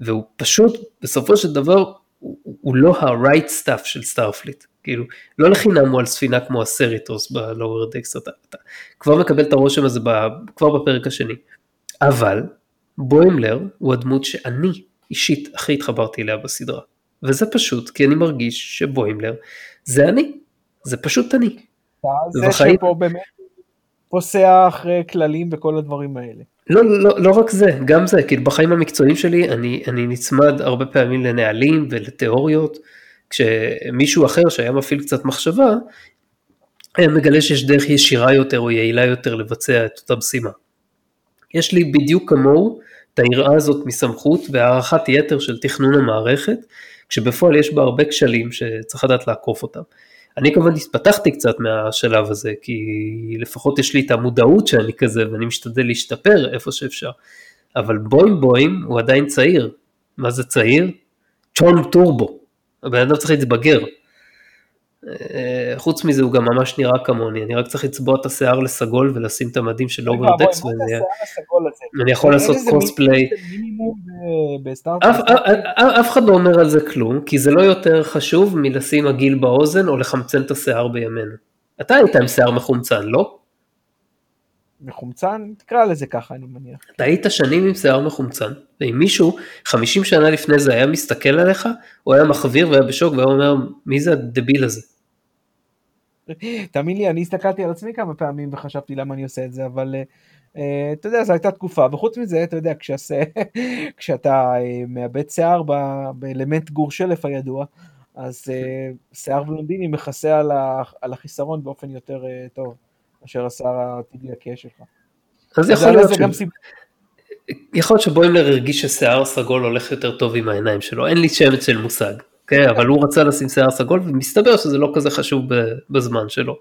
והוא פשוט בסופו של דבר הוא, הוא לא ה-right stuff של Starfleet. כאילו, לא לחינם הוא על ספינה כמו הסריטוס ב Lower Decks, אתה, אתה כבר מקבל את הרושם הזה ב, כבר בפרק השני. אבל בוימלר הוא הדמות שאני אישית הכי התחברתי אליה בסדרה. וזה פשוט כי אני מרגיש שבוימלר זה אני, זה פשוט אני. זה ובחיים... שפה באמת פוסע אחרי כללים וכל הדברים האלה. לא, לא, לא רק זה, גם זה, כאילו בחיים המקצועיים שלי אני, אני נצמד הרבה פעמים לנהלים ולתיאוריות, כשמישהו אחר שהיה מפעיל קצת מחשבה, היה מגלה שיש דרך ישירה יותר או יעילה יותר לבצע את אותה משימה. יש לי בדיוק כמוהו את היראה הזאת מסמכות והערכת יתר של תכנון המערכת, כשבפועל יש בה הרבה כשלים שצריך לדעת לעקוף אותם. אני כמובן התפתחתי קצת מהשלב הזה, כי לפחות יש לי את המודעות שאני כזה ואני משתדל להשתפר איפה שאפשר. אבל בוים בוים הוא עדיין צעיר. מה זה צעיר? צ'ון טורבו. הבן אדם צריך להתבגר. אה, חוץ מזה הוא גם ממש נראה כמוני, אני רק צריך לצבוע את השיער לסגול ולשים את המדים של Lower Decks ואני יכול לעשות cosplay. אף אחד לא אומר על זה כלום, כי זה לא יותר חשוב מלשים עגיל באוזן או לחמצן את השיער בימינו. אתה היית עם שיער מחומצן, לא? מחומצן? תקרא לזה ככה, אני מניח. אתה היית שנים עם שיער מחומצן, ואם מישהו 50 שנה לפני זה היה מסתכל עליך, הוא היה מחוויר והיה בשוק והיה אומר, מי זה הדביל הזה? תאמין לי, אני הסתכלתי על עצמי כמה פעמים וחשבתי למה אני עושה את זה, אבל uh, אתה יודע, זו הייתה תקופה, וחוץ מזה, אתה יודע, כשעשה, כשאתה uh, מאבד שיער באלמנט גור שלף הידוע, אז uh, שיער בלונדיני מכסה על, ה, על החיסרון באופן יותר uh, טוב, מאשר השיער הטבעי הכהה שלך. אז יכול להיות ש... גם סיב... יכול להיות שבוימלר הרגיש ששיער סגול הולך יותר טוב עם העיניים שלו, אין לי שמץ של מושג. כן, אבל הוא רצה לשים שיער סגול ומסתבר שזה לא כזה חשוב בזמן שלו.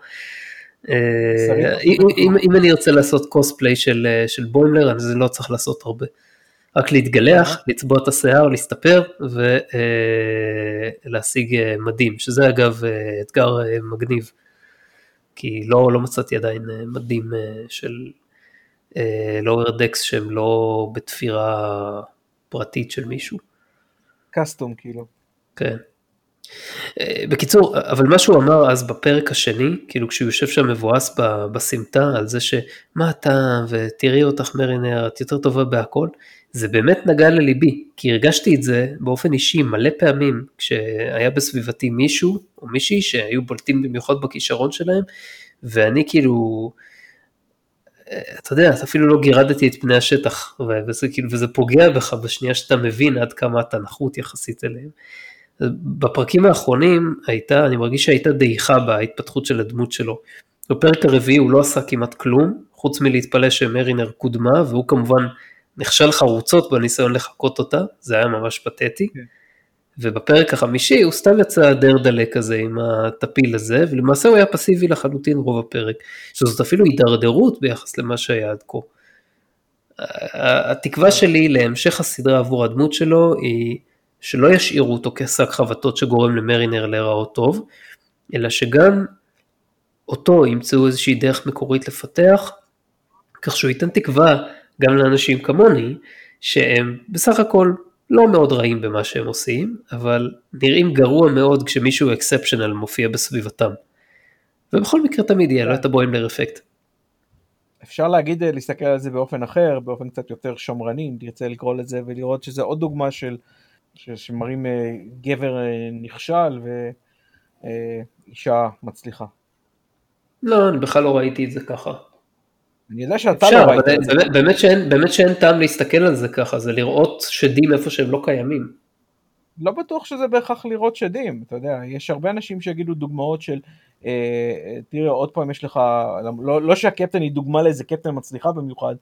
אה, אם, אני ארצה לעשות קוספליי של, אה, בוימלר, אז לא צריך לעשות הרבה. רק להתגלח, לצבוע את השיער, להסתפר ולהשיג אה, מדים, שזה אגב אתגר מגניב, כי לא, לא מצאתי עדיין מדים של לואוור דקס שהם לא בתפירה פרטית של מישהו. קסטום כאילו. כן. אה, בקיצור, אבל מה שהוא אמר אז בפרק השני, כאילו כשהוא יושב שם מבואס בסמטה על זה שמה אתה ותראי אותך מרינר, את יותר טובה בהכל, זה באמת נגע לליבי, כי הרגשתי את זה באופן אישי מלא פעמים כשהיה בסביבתי מישהו או מישהי שהיו בולטים במיוחד בכישרון שלהם, ואני כאילו, אה, אתה יודע, אפילו לא גירדתי את פני השטח, וזה כאילו, וזה פוגע בך בשנייה שאתה מבין עד כמה אתה נחות יחסית אליהם. בפרקים האחרונים הייתה, אני מרגיש שהייתה דעיכה בהתפתחות של הדמות שלו. בפרק הרביעי הוא לא עשה כמעט כלום, חוץ מלהתפלא שמרינר קודמה, והוא כמובן נכשל חרוצות בניסיון לחקות אותה, זה היה ממש פתטי. Okay. כן. ובפרק החמישי הוא סתם יצא דרדלה כזה עם הטפיל הזה, ולמעשה הוא היה פסיבי לחלוטין רוב הפרק, שזאת אפילו הידרדרות ביחס למה שהיה עד כה. התקווה שלי להמשך הסדרה עבור הדמות שלו היא שלא ישאירו אותו כשק חבטות שגורם למרינר להיראות טוב, אלא שגם אותו ימצאו איזושהי דרך מקורית לפתח, כך שהוא ייתן תקווה גם לאנשים כמוני, שהם בסך הכל לא מאוד רעים במה שהם עושים, אבל נראים גרוע מאוד כשמישהו אקספשיונל מופיע בסביבתם. ובכל מקרה תמיד יהיה לו את הבוימלר אפקט. אפשר להגיד, להסתכל על זה באופן אחר, באופן קצת יותר שמרני, אם תרצה לקרוא לזה, ולראות שזה עוד דוגמה של שמראים אה, גבר אה, נכשל ואישה אה, מצליחה. לא, אני בכלל לא ראיתי את זה ככה. אני יודע שאתה אפשר, לא ראית את זה. באמת שאין, באמת שאין טעם להסתכל על זה ככה, זה לראות שדים איפה שהם לא קיימים. לא בטוח שזה בהכרח לראות שדים, אתה יודע, יש הרבה אנשים שיגידו דוגמאות של, אה, תראה עוד פעם יש לך, לא, לא שהקפטן היא דוגמה לאיזה קפטן מצליחה במיוחד,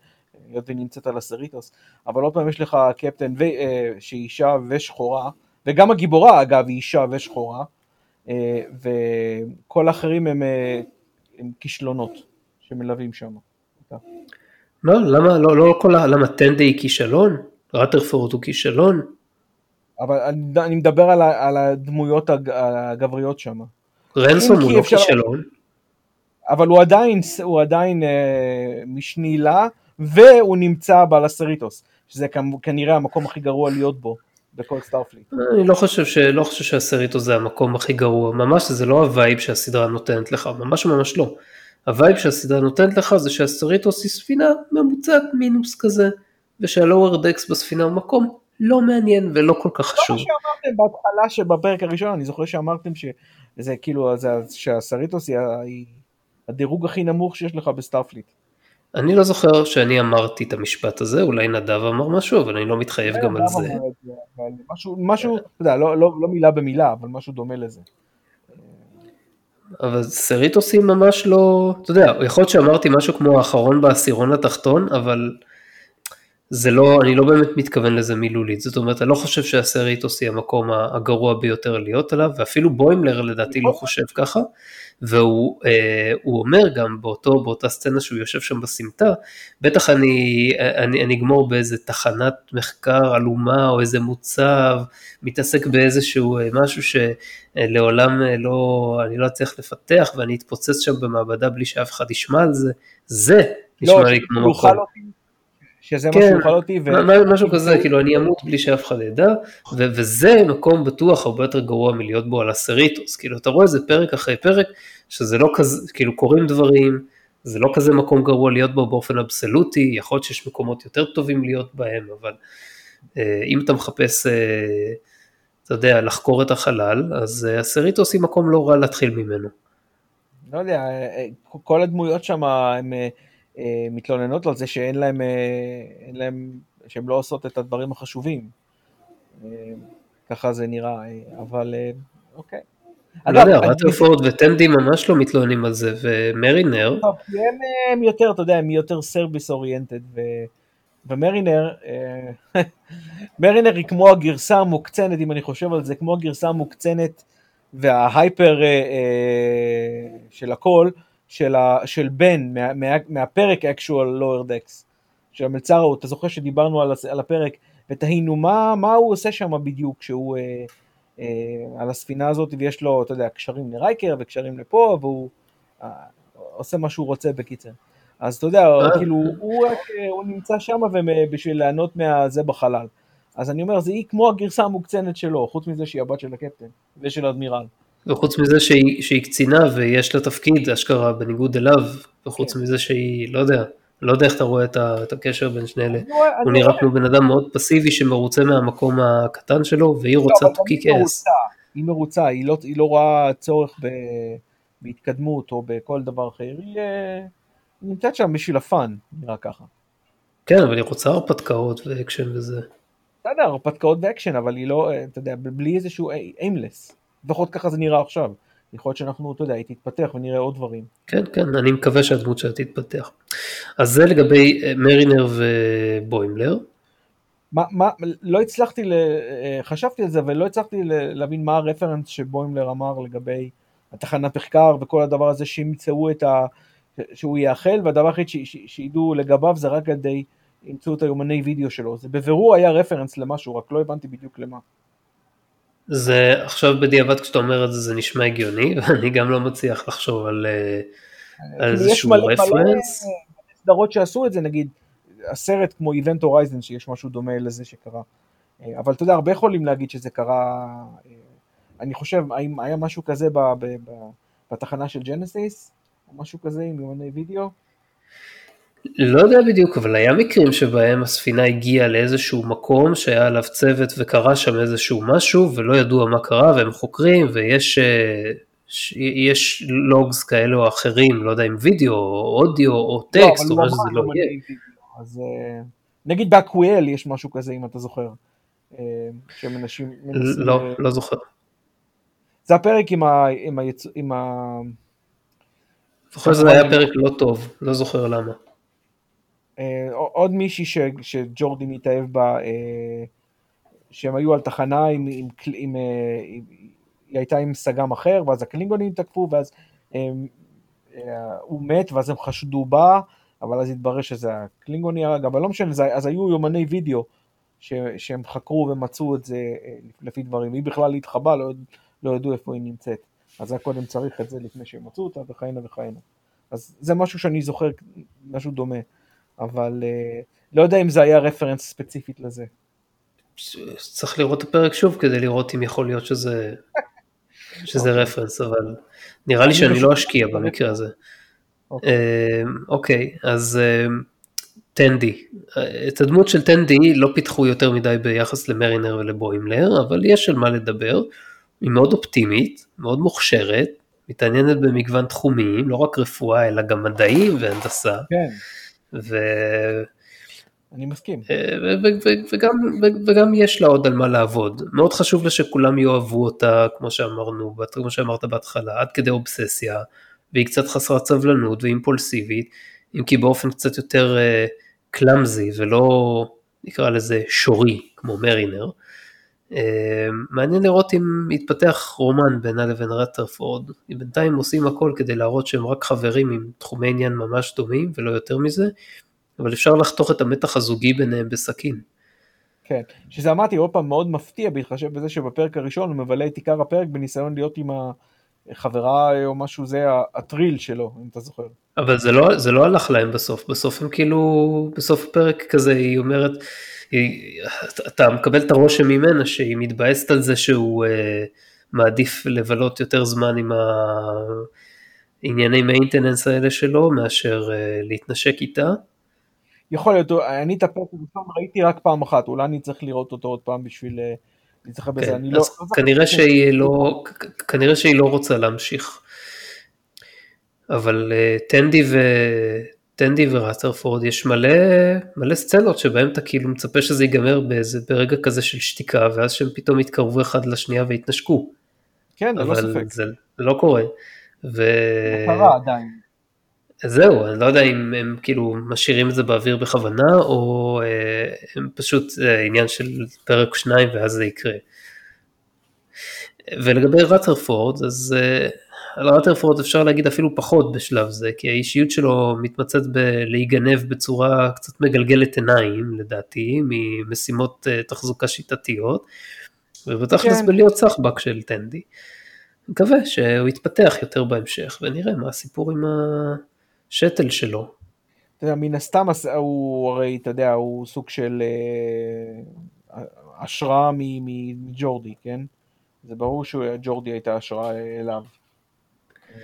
היות והיא נמצאת על הסריטוס, אבל עוד פעם יש לך קפטן ו, אה, שהיא אישה ושחורה, וגם הגיבורה אגב היא אישה ושחורה, אה, וכל האחרים הם, אה, הם כישלונות שמלווים שם. לא, למה, לא, לא כל ה... למה טנדה היא כישלון? רטרפורד הוא כישלון? אבל אני, אני מדבר על, ה, על הדמויות הג, הגבריות שם. רנסום הוא לא אפשר... כישלון. אבל הוא עדיין, הוא עדיין אה, משני לה, והוא נמצא ב Cerritos, שזה כנראה המקום הכי גרוע להיות בו. בכל Starfleet. אני לא חושב, ש... לא חושב שה Cerritos זה המקום הכי גרוע, ממש זה לא ה vibe שהסדרה נותנת לך, ממש ממש לא. ה vibe שהסדרה נותנת לך זה שה Cerritos היא ספינה ממוצעת מינוס כזה, ושה lower decks בספינה הוא מקום לא מעניין ולא כל כך חשוב. לא שאמרתם בהתחלה שבפרק הראשון, אני זוכר שאמרתם שזה כאילו, שה Cerritos היא הדירוג הכי נמוך שיש לך ב Starfleet. אני לא זוכר שאני אמרתי את המשפט הזה, אולי נדב אמר משהו, אבל אני לא מתחייב גם על זה. משהו, משהו, אתה יודע, לא, לא, לא מילה במילה, אבל משהו דומה לזה. אבל Cerritos ממש לא, אתה יודע, יכול להיות שאמרתי משהו כמו האחרון בעשירון התחתון, אבל זה לא, אני לא באמת מתכוון לזה מילולית, זאת אומרת, אני לא חושב שה Cerritos היא המקום הגרוע ביותר להיות עליו, ואפילו בוימלר לדעתי לא חושב ככה, והוא אה, אומר גם באותו, באותה סצנה שהוא יושב שם בסמטה, בטח אני, אני, אני אגמור באיזה תחנת מחקר עלומה או איזה מוצב, מתעסק באיזשהו אה, משהו שלעולם אה, לא, אני לא אצליח לפתח ואני אתפוצץ שם במעבדה בלי שאף אחד ישמע על זה, זה נשמע לא, לי כמו מקום. שזה כן, מה שיוכל אותי. ו... משהו כזה, כאילו אני אמות בלי שאף אחד ידע, ו- וזה מקום בטוח הרבה יותר גרוע מלהיות בו על הסריטוס, כאילו אתה רואה איזה פרק אחרי פרק, שזה לא כזה, כאילו קורים דברים, זה לא כזה מקום גרוע להיות בו באופן אבסולוטי, יכול להיות שיש מקומות יותר טובים להיות בהם, אבל אה, אם אתה מחפש, אה, אתה יודע, לחקור את החלל, אז אה, הסריטוס היא מקום לא רע להתחיל ממנו. לא יודע, אה, אה, כל הדמויות שם הם... אה, אה, מתלוננות על זה שאין להם, אה, להם, שהן לא עושות את הדברים החשובים. אה, ככה זה נראה, אבל אוקיי. לא יודע, רטרפורד וטנדי ממש לא מתלוננים על זה, ומרינר... הם יותר, אתה יודע, הם יותר service oriented, ומרינר, מרינר היא כמו הגרסה המוקצנת, אם אני חושב על זה, כמו הגרסה המוקצנת וה hyper של הכל, של, ה, של בן מה, מה, מהפרק actual lower decks של המלצר ההוא, אתה זוכר שדיברנו על, על הפרק ותהינו מה, מה הוא עושה שם בדיוק כשהוא אה, אה, על הספינה הזאת ויש לו, אתה יודע, קשרים לרייקר וקשרים לפה והוא אה, עושה מה שהוא רוצה בקיצר. אז אתה יודע, אה. כאילו הוא, רק, הוא נמצא שם בשביל ליהנות מהזה בחלל. אז אני אומר, זה היא כמו הגרסה המוקצנת שלו, חוץ מזה שהיא הבת של הקפטן ושל האדמירל. וחוץ מזה שהיא, שהיא קצינה ויש לה תפקיד אשכרה בניגוד אליו, וחוץ כן. מזה שהיא, לא יודע, לא יודע איך אתה רואה את, ה, את הקשר בין שני אלה. הוא נראה כמו בן אדם מאוד פסיבי שמרוצה מהמקום הקטן שלו, והיא רוצה to kick ass. היא מרוצה, היא לא, היא לא רואה צורך ב, בהתקדמות או בכל דבר אחר, היא, אה, היא נמצאת שם בשביל ה fun, נראה ככה. כן, אבל היא רוצה הרפתקאות ואקשן וזה. בסדר, הרפתקאות ואקשן, אבל היא לא, אה, אתה יודע, בלי איזשהו aimless. לפחות ככה זה נראה עכשיו. יכול להיות שאנחנו, אתה יודע, היא תתפתח ונראה עוד דברים. כן, כן, אני מקווה שהדמות שלה תתפתח. אז זה לגבי אה, מרינר ובוימלר. מה, מה, לא הצלחתי, ל, אה, חשבתי על זה, אבל לא הצלחתי להבין מה הרפרנס שבוימלר אמר לגבי התחנת מחקר וכל הדבר הזה שימצאו את ה... שהוא יאחל, והדבר היחיד שידעו לגביו זה רק על ידי ימצאו את היומני וידאו שלו. זה בבירור היה רפרנס למשהו, רק לא הבנתי בדיוק למה. זה עכשיו בדיעבד כשאתה אומר את זה זה נשמע הגיוני ואני גם לא מצליח לחשוב על, אה, על איזשהו רפרנס. סדרות שעשו את זה נגיד הסרט כמו איבנט הורייזן שיש משהו דומה לזה שקרה אה, אבל אתה יודע הרבה יכולים להגיד שזה קרה אה, אני חושב האם היה משהו כזה ב, ב, ב, בתחנה של ג'נסיס או משהו כזה עם יומני וידאו. לא יודע בדיוק, אבל היה מקרים שבהם הספינה הגיעה לאיזשהו מקום שהיה עליו צוות וקרה שם איזשהו משהו ולא ידוע מה קרה והם חוקרים ויש אה, יש לוגס כאלה או אחרים, לא יודע אם וידאו או אודיו או טקסט, לא, או מה שזה לא יהיה. אז אה, נגיד באקוויאל יש משהו כזה אם אתה זוכר. אה, שהם אנשים... לא, לא זוכר. זה הפרק עם ה... עם ה... עם ה... זוכר שזה היה פרק לא טוב, לא זוכר למה. אה, עוד מישהי ש, שג'ורדי מתאהב בה, אה, שהם היו על תחנה עם, עם, עם, אה, היא הייתה עם סג"ם אחר, ואז הקלינגונים תקפו, ואז הם, הוא מת, ואז הם חשדו בה, אבל אז התברר שזה הקלינגוני הרג, אבל לא משנה, אז היו יומני וידאו ש, שהם חקרו ומצאו את זה לפי דברים, היא בכלל התחבאה, לא, לא ידעו איפה היא נמצאת, אז היה קודם צריך את זה לפני שהם מצאו אותה, וכהנה וכהנה. אז זה משהו שאני זוכר, משהו דומה. אבל uh, לא יודע אם זה היה רפרנס ספציפית לזה. צריך לראות את הפרק שוב כדי לראות אם יכול להיות שזה, שזה רפרנס, אבל נראה לי שאני לא אשקיע במקרה הזה. אוקיי. אוקיי, אז טנדי. את הדמות של טנדי לא פיתחו יותר מדי ביחס למרינר ולבוימלר, אבל יש על מה לדבר. היא מאוד אופטימית, מאוד מוכשרת, מתעניינת במגוון תחומים, לא רק רפואה אלא גם מדעים והנדסה. כן. ו... אני מסכים. וגם, וגם יש לה עוד על מה לעבוד. מאוד חשוב לה שכולם יאהבו אותה, כמו שאמרנו, כמו שאמרת בהתחלה, עד כדי אובססיה, והיא קצת חסרת סבלנות ואימפולסיבית, אם כי באופן קצת יותר קלאמזי ולא נקרא לזה שורי כמו מרינר. מעניין לראות אם יתפתח רומן בינה לבין רטרפורד, בינתיים עושים הכל כדי להראות שהם רק חברים עם תחומי עניין ממש דומים ולא יותר מזה, אבל אפשר לחתוך את המתח הזוגי ביניהם בסכין. כן, שזה אמרתי עוד פעם מאוד מפתיע בהתחשב בזה שבפרק הראשון הוא מבלה את עיקר הפרק בניסיון להיות עם החברה או משהו זה הטריל שלו אם אתה זוכר. אבל זה לא, זה לא הלך להם בסוף, בסוף הם כאילו, בסוף הפרק כזה היא אומרת, היא, אתה מקבל את הרושם ממנה שהיא מתבאסת על זה שהוא uh, מעדיף לבלות יותר זמן עם הענייני מיינטננס האלה שלו מאשר uh, להתנשק איתה. יכול להיות, אני את הפרק הראשון ראיתי רק פעם אחת, אולי אני צריך לראות אותו עוד פעם בשביל אה, להצטרף בזה, כן, אני לא... כנראה שהיא לא, כנראה שהיא לא רוצה להמשיך. אבל uh, טנדי, ו... טנדי וראטרפורד יש מלא, מלא סצנות שבהם אתה כאילו מצפה שזה ייגמר באיזה, ברגע כזה של שתיקה, ואז שהם פתאום יתקרבו אחד לשנייה והתנשקו. כן, ללא ספק. אבל זה לא קורה. ו... קרה עדיין. זהו, אני לא יודע אם הם כאילו משאירים את זה באוויר בכוונה, או אה, הם פשוט אה, עניין של פרק שניים ואז זה יקרה. ולגבי רטרפורד, אז אה, על רטרפורד אפשר להגיד אפילו פחות בשלב זה, כי האישיות שלו מתמצאת בלהיגנב בצורה קצת מגלגלת עיניים, לדעתי, ממשימות אה, תחזוקה שיטתיות, ובתכלס כן. בלהיות סחבק של טנדי. מקווה שהוא יתפתח יותר בהמשך, ונראה מה הסיפור עם השתל שלו. אתה יודע, מן הסתם הוא הרי, אתה יודע, הוא סוג של אה, השראה מג'ורדי, כן? זה ברור שג'ורדי הייתה השראה אליו.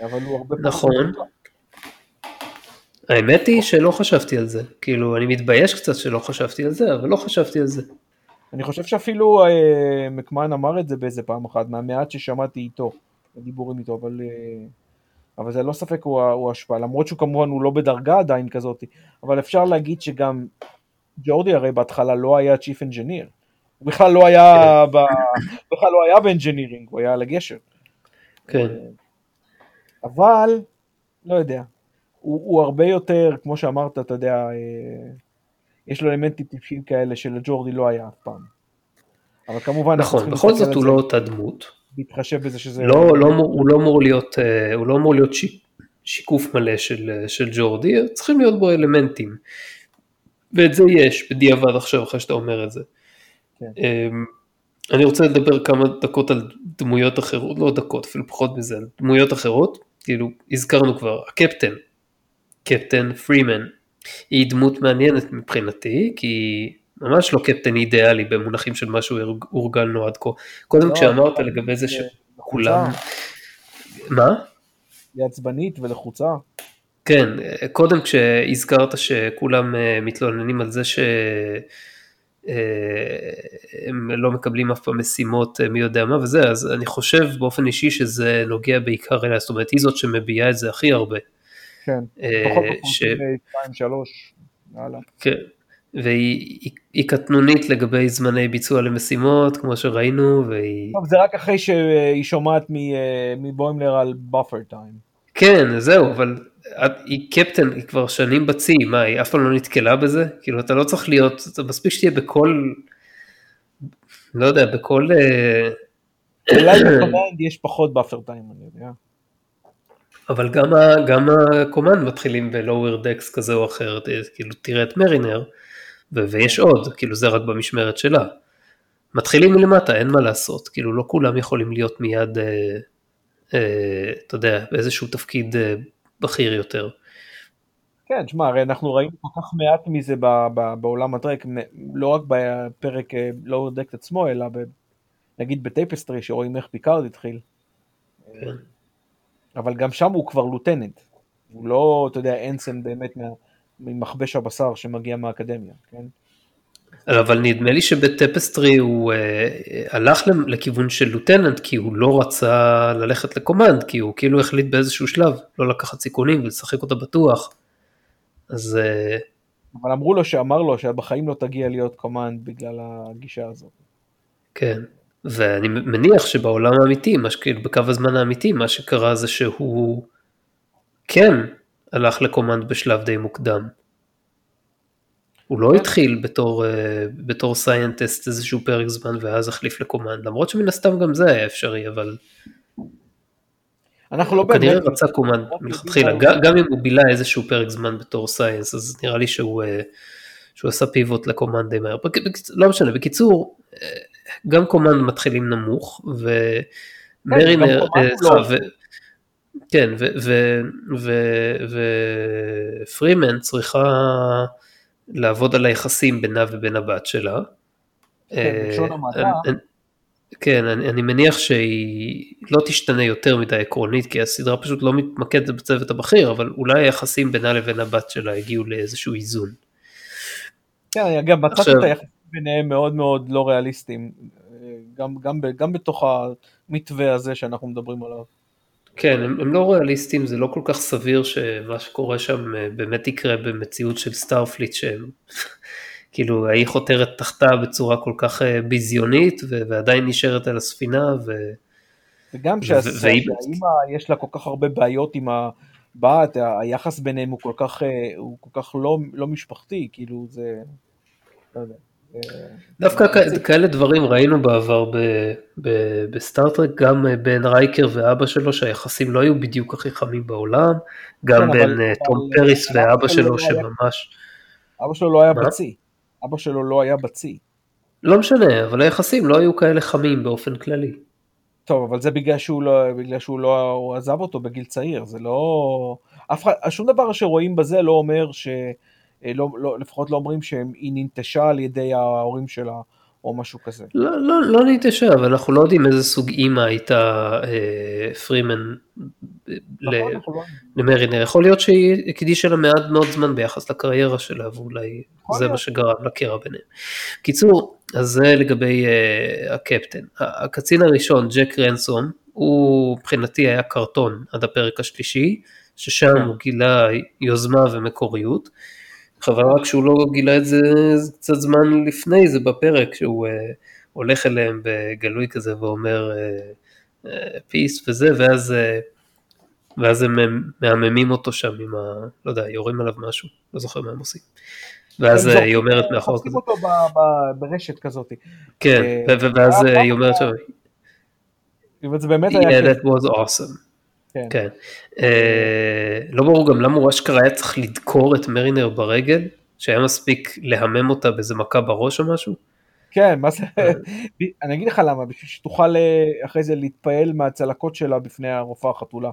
אבל הוא הרבה נכון. האמת היא שלא חשבתי על זה, כאילו אני מתבייש קצת שלא חשבתי על זה, אבל לא חשבתי על זה. אני חושב שאפילו אה, מקמהן אמר את זה באיזה פעם אחת, מהמעט ששמעתי איתו, בדיבורים איתו, אבל, אה, אבל זה לא ספק הוא, הוא השפעה, למרות שהוא כמובן הוא לא בדרגה עדיין כזאת, אבל אפשר להגיד שגם ג'ורדי הרי בהתחלה לא היה chief engineer, הוא בכלל לא היה. ב, בכלל לא היה ב engineering, הוא היה על הגשר. כן. אה, אבל, לא יודע, הוא, הוא הרבה יותר, כמו שאמרת, אתה יודע, אה, יש לו אלמנטים טיפשים כאלה שלג'ורדי לא היה אף פעם. אבל כמובן, נכון, בכל זאת הוא לא אותה דמות. להתחשב בזה שזה... לא, לא, הוא לא אמור להיות, אה, הוא לא אמור להיות שיק, שיקוף מלא של, של ג'ורדי, צריכים להיות בו אלמנטים. ואת זה יש בדיעבד עכשיו אחרי שאתה אומר את זה. כן. אמ, אני רוצה לדבר כמה דקות על דמויות אחרות, לא דקות, אפילו פחות מזה, על דמויות אחרות. כאילו, הזכרנו כבר, הקפטן, קפטן פרימן, היא דמות מעניינת מבחינתי, כי ממש לא קפטן אידיאלי במונחים של מה שהוא הורגלנו עד כה. קודם לא, כשאמרת לגבי זה שכולם... מה? היא עצבנית ולחוצה. כן, קודם כשהזכרת שכולם אה, מתלוננים על זה ש... אה, הם לא מקבלים אף פעם משימות אה, מי יודע מה וזה, אז אני חושב באופן אישי שזה נוגע בעיקר אליה, זאת אומרת היא זאת שמביעה את זה הכי הרבה. כן, אה, פחות ש... 2-3, כן, והיא קטנונית לגבי זמני ביצוע למשימות, כמו שראינו, והיא... טוב, זה רק אחרי שהיא שומעת מבוימלר על buffer time. כן, זהו, אבל היא קפטן, היא כבר שנים בצי, מה, היא אף פעם לא נתקלה בזה? כאילו, אתה לא צריך להיות, אתה מספיק שתהיה בכל, לא יודע, בכל... אה, אולי ב command יש פחות buffer time, אני יודע. אבל גם, גם הקומנד מתחילים בלואוור דקס כזה או אחר, כאילו תראה את מרינר, ויש עוד, כאילו זה רק במשמרת שלה. מתחילים מלמטה, אין מה לעשות, כאילו לא כולם יכולים להיות מיד, אה, אה, אתה יודע, באיזשהו תפקיד אה, בכיר יותר. כן, שמע, הרי אנחנו ראינו כל כך מעט מזה ב- ב- בעולם הדרק, מ- לא רק בפרק אה, לא דק עצמו, אלא ב- נגיד ב Tapestry, שרואים איך פיקארד התחיל. כן. אבל גם שם הוא כבר lieutenant. הוא לא, אתה יודע, ensign באמת מה- ממכבש הבשר שמגיע מהאקדמיה, כן? אבל נדמה לי שב Tapestry הוא uh, הלך לכיוון של lieutenant כי הוא לא רצה ללכת ל command, כי הוא כאילו החליט באיזשהו שלב לא לקחת סיכונים ולשחק אותה בטוח. אז uh, אבל אמרו לו שאמר לו שבחיים לא תגיע להיות command בגלל הגישה הזאת. כן, ואני מניח שבעולם האמיתי, מה שכאילו בקו הזמן האמיתי, מה שקרה זה שהוא כן הלך ל command בשלב די מוקדם. הוא לא כן. התחיל בתור, אה, בתור scientist איזשהו פרק זמן ואז החליף ל command, למרות שמן הסתם גם זה היה אפשרי, אבל אנחנו לא הוא כנראה באמת... רצה command לא מלכתחילה, גם, אם הוא בילה איזשהו פרק זמן בתור science, אז נראה לי שהוא, אה, שהוא עשה פיבוט לקומנד די מהר. לא משנה, בקיצור, אה, גם קומנד מתחילים נמוך, ומרינר, הוא סליחה, לא- כן, ופרימן צריכה לעבוד על היחסים בינה ובין הבת שלה. כן, בלשון אה, המעטה. כן, אני, אני מניח שהיא לא תשתנה יותר מדי עקרונית, כי הסדרה פשוט לא מתמקדת בצוות הבכיר, אבל אולי היחסים בינה לבין הבת שלה הגיעו לאיזשהו איזון. כן, אגב מצאתי עכשיו- את היחסים ביניהם מאוד מאוד לא ריאליסטיים, אה, גם, גם, גם בתוך המתווה הזה שאנחנו מדברים עליו. כן, הם, הם לא ריאליסטים, זה לא כל כך סביר שמה שקורה שם אה, באמת יקרה במציאות של Starfleet שהם, כאילו ההיא חותרת תחתה בצורה כל כך אה, ביזיונית ו- ועדיין נשארת על הספינה ו... וגם שהאימא יש לה כל כך הרבה בעיות עם הבת, היחס ביניהם הוא כל כך, אה, הוא כל כך לא, לא משפחתי, כאילו זה, לא יודע. אה, דווקא כאלה דברים ראינו בעבר בסטארטרק, גם אה, בין רייקר ואבא שלו שהיחסים לא היו בדיוק הכי חמים בעולם, גם כן, בין אה, אבל- תום פריס אבל ואבא אבא שלו היה- שממש, אבא שלו לא היה? בצי, אבא שלו לא היה בצי. לא משנה, אבל היחסים לא היו כאלה חמים באופן כללי. טוב, אבל זה בגלל שהוא לא, בגלל שהוא לא, הוא עזב אותו בגיל צעיר, זה לא, אף אחד, שום דבר שרואים בזה לא אומר ש, אה, לא, לא, לפחות לא אומרים שהיא ננטשה על ידי ההורים שלה, או משהו כזה. לא, לא, לא נתיישר, אבל אנחנו לא יודעים איזה סוג אימא הייתה אה, פרימן ל- נכון, אנחנו לא- למרינר. יכול להיות שהיא הקדישה לה מעט מאוד זמן ביחס לקריירה שלה, ואולי זה להיות. מה שגרם לקרע ביניהם. קיצור, אז זה לגבי אה, הקפטן. הקצין הראשון, ג'ק רנסום, הוא מבחינתי היה קרטון עד הפרק השלישי, ששם כן. הוא גילה יוזמה ומקוריות. חבל רק שהוא לא גילה את זה קצת זמן לפני זה בפרק, שהוא uh, הולך אליהם בגלוי כזה ואומר פיס וזה, ואז, uh, ואז הם מהממים אותו שם עם ה... לא יודע, יורים עליו משהו, לא זוכר מה הם עושים. ואז uh, היא אומרת מאחור כזה, אותו ב- ב- ברשת כזאת. כן, אה, ואז אה, uh, היא אומרת שם, זה באמת היה yeah, that was awesome. כן. כן. אה, לא ברור גם למה הוא אשכרה היה צריך לדקור את מרינר ברגל, שהיה מספיק להמם אותה באיזה מכה בראש או משהו. כן, מה זה, אני אגיד לך למה, בשביל שתוכל אה, אחרי זה להתפעל מהצלקות שלה בפני הרופאה החתולה.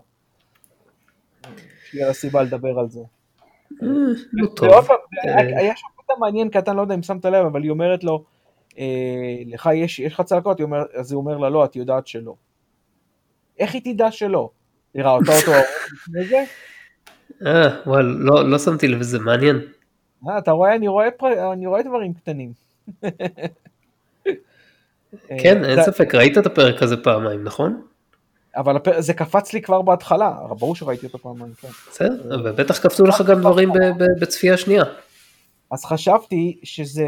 שיהיה לה סיבה לדבר על זה. אה, לא טוב. אה. היה- שם קטע מעניין קטן, לא יודע אם שמת לב, אבל היא אומרת לו, אה, לך יש לך צלקות? היא אז הוא אומר לה, לא, את יודעת שלא. איך היא תדע שלא? היא ראתה אותו לפני זה? אה, וואל, לא, לא שמתי לב, זה מעניין. אה, אתה רואה, אני רואה פר- אני רואה דברים קטנים. כן, אה, אין זה- ספק, ראית את הפרק הזה פעמיים, נכון? אבל זה קפץ לי כבר בהתחלה, ברור שראיתי אותו פעמיים, כן. בסדר, ובטח קפצו לך גם דברים ב- ב- בצפייה שנייה. אז חשבתי שזה,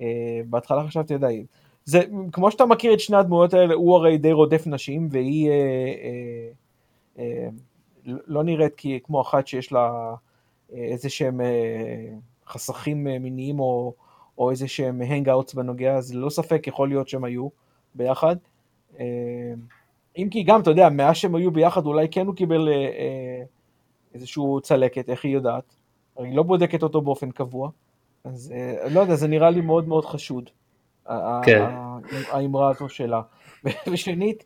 אה, בהתחלה חשבתי, די, זה כמו שאתה מכיר את שני הדמויות האלה, הוא הרי די רודף נשים, והיא אה, אה, לא נראית כי, כמו אחת שיש לה אה, איזה שהם אה, חסכים אה, מיניים או, או איזה שהם hang-ups בנוגע, אז ללא ספק יכול להיות שהם היו ביחד. אה, אם כי גם, אתה יודע, מאז שהם היו ביחד, אולי כן הוא קיבל אה, אה, איזשהו צלקת, איך היא יודעת? היא לא בודקת אותו באופן קבוע. אז אה, לא יודע, זה נראה לי מאוד מאוד חשוד. כן. האמרה הזו שלה. ושנית,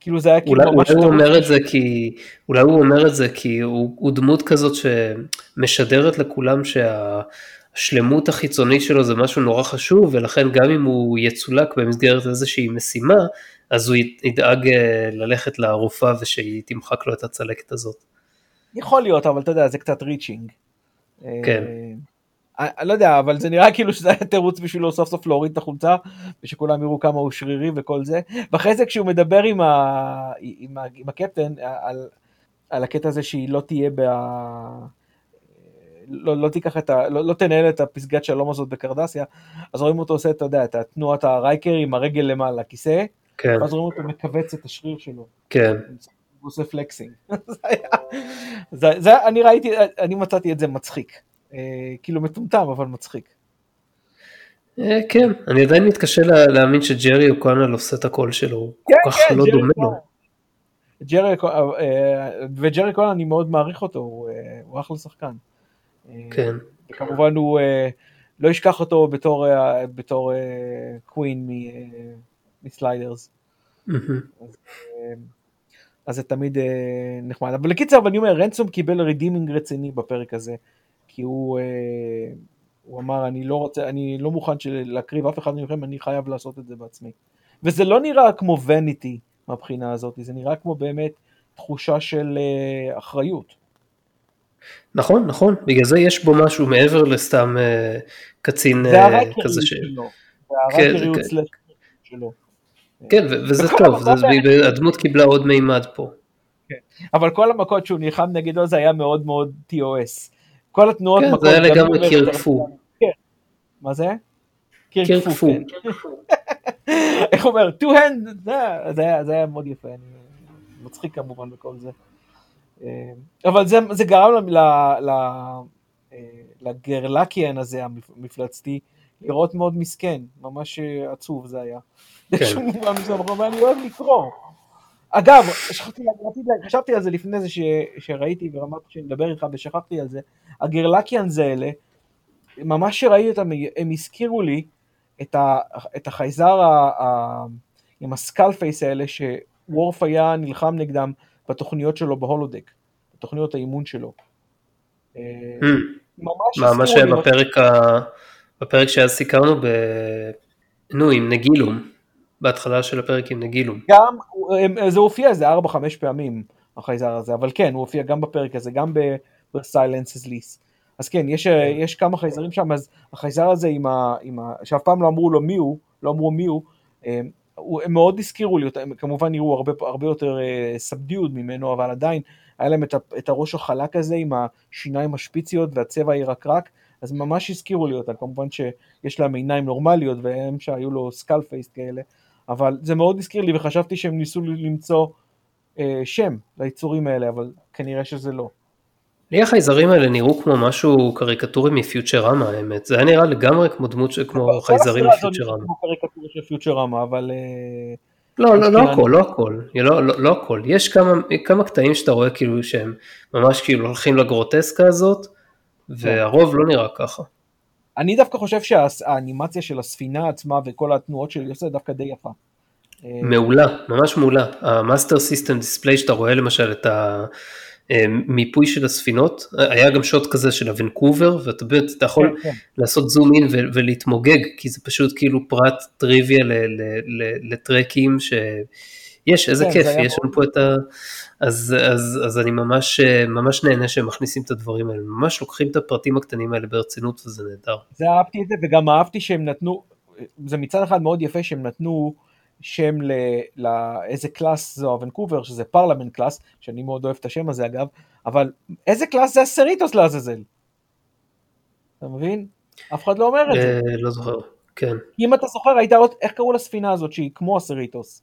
כאילו זה היה כאילו ממש... אולי הוא אומר את זה כי, אולי הוא אומר את זה כי הוא, הוא דמות כזאת שמשדרת לכולם שהשלמות החיצונית שלו זה משהו נורא חשוב, ולכן גם אם הוא יצולק במסגרת איזושהי משימה, אז הוא ידאג אה, ללכת לרופאה ושהיא תמחק לו את הצלקת הזאת. יכול להיות, אבל אתה יודע, זה קצת ריצ'ינג. כן. אני לא יודע, אבל זה נראה כאילו שזה היה תירוץ בשבילו סוף סוף להוריד את החולצה, ושכולם יראו כמה הוא שרירי וכל זה. ואחרי זה כשהוא מדבר עם, ה... עם, ה... עם הקפטן על... על הקטע הזה שהיא לא תהיה ב... לא, לא תיקח את ה... לא, לא תנהל את הפסגת שלום הזאת בקרדסיה, אז רואים אותו עושה, אתה יודע, את תנועת הרייקר עם הרגל למעלה, כיסא, כן. ואז רואים אותו מכווץ את השריר שלו. כן. הוא עושה flexing. זה, זה, אני ראיתי, אני מצאתי את זה מצחיק. אה, כאילו מטומטם אבל מצחיק. אה, כן, אני עדיין מתקשה להאמין שג'רי אוקונל עושה את הקול שלו, הוא כן, כל כך כן, לא דומה לו. ג'רי אה, וג'רי אוקונל אני מאוד מעריך אותו, הוא אחלה שחקן. כן. וכמובן הוא לא ישכח אותו בתור, בתור קווין מסליידרס. אז זה תמיד נחמד. אבל לקיצר, אני אומר, רנסום קיבל רידימינג רציני בפרק הזה. כי הוא, אה, הוא אמר, אני לא רוצה, אני לא מוכן להקריב אף אחד מכם, אני חייב לעשות את זה בעצמי. וזה לא נראה כמו וניטי מהבחינה הזאת, זה נראה כמו באמת תחושה של אה, אחריות. נכון, נכון, בגלל זה יש בו משהו מעבר לסתם אה, קצין כזה ש... הרקריות כן, שלו. כן, וזה טוב, הדמות קיבלה עוד מימד פה. כן. אבל כל המכות שהוא נלחם נגדו זה היה מאוד מאוד TOS. כל התנועות כן, זה היה לגמרי קירקפו. כן. מה זה? קירקפו. כן. איך אומר? two hand, זה היה מאוד יפה, אני מצחיק כמובן בכל זה. אה, אבל זה, זה גרם ל, ל, אה, לגרלקיאן הזה המפלצתי לראות מאוד מסכן, ממש אה, עצוב זה היה. כן. ואני אוהב לקרוא. אגב, חשבתי על זה לפני זה שראיתי ואמרתי שנדבר איתך ושכחתי על זה, הגרלקיאנס האלה, ממש שראיתי אותם, הם הזכירו לי את, ה, את החייזר ה, ה, עם הסקל פייס האלה שוורף היה נלחם נגדם בתוכניות שלו בהולודק, בתוכניות האימון שלו. אה, hmm. ממש שהיה בפרק, ה... בפרק שאז סיקרנו ב... נו, עם נגילום. בהתחלה של הפרק עם נגילום. גם, זה הופיע איזה 4-5 פעמים, החייזר הזה, אבל כן, הוא הופיע גם בפרק הזה, גם is Lease. אז כן, יש, כן. יש כמה חייזרים שם, אז החייזר הזה עם ה... עם ה שאף פעם לא אמרו לו מי הוא, לא אמרו מי הוא, הם, הם מאוד הזכירו לי, הם כמובן נראו הרבה, הרבה יותר סבדיוד uh, ממנו, אבל עדיין היה להם את, ה, את הראש החלק הזה עם השיניים השפיציות והצבע הירקרק, אז ממש הזכירו לי אותם, כמובן שיש להם עיניים נורמליות והם שהיו לו סקל פייסט כאלה, אבל זה מאוד הזכיר לי וחשבתי שהם ניסו למצוא אה, שם ליצורים האלה, אבל כנראה שזה לא. לי החייזרים האלה נראו כמו משהו קריקטורי מפיוטרמה האמת, זה היה נראה לגמרי כמו דמות כמו חייזרים מפיוטרמה. כמו קריקטורה של פיוטרמה, אבל... אה, לא, לא, לא הכל, לא הכל, לא, לא, לא הכל, יש כמה, כמה קטעים שאתה רואה כאילו שהם ממש כאילו הולכים לגרוטסקה הזאת, והרוב לא נראה ככה. אני דווקא חושב שהאנימציה של הספינה עצמה וכל התנועות שלי עושה דווקא די יפה. מעולה, ממש מעולה. ה master system display שאתה רואה למשל את המיפוי של הספינות, היה גם שוט כזה של ה Vancouver, ואתה באמת, אתה יכול כן, כן. לעשות zoom in ולהתמוגג, כי זה פשוט כאילו פרט טריוויה לטרקים ש... יש, איזה כן, כיף, יש לנו פה את ה... אז, אז, אז אני ממש, ממש נהנה שהם מכניסים את הדברים האלה, ממש לוקחים את הפרטים הקטנים האלה ברצינות וזה נהדר. זה אהבתי את זה וגם אהבתי שהם נתנו, זה מצד אחד מאוד יפה שהם נתנו שם לאיזה class זו הוונקובר, שזה Parliament class, שאני מאוד אוהב את השם הזה אגב, אבל איזה class זה הסריטוס לעזאזל? אתה מבין? אף אחד לא אומר את זה. אה, לא זוכר, כן. אם אתה זוכר, היית עוד, איך קראו לספינה הזאת שהיא כמו הסריטוס?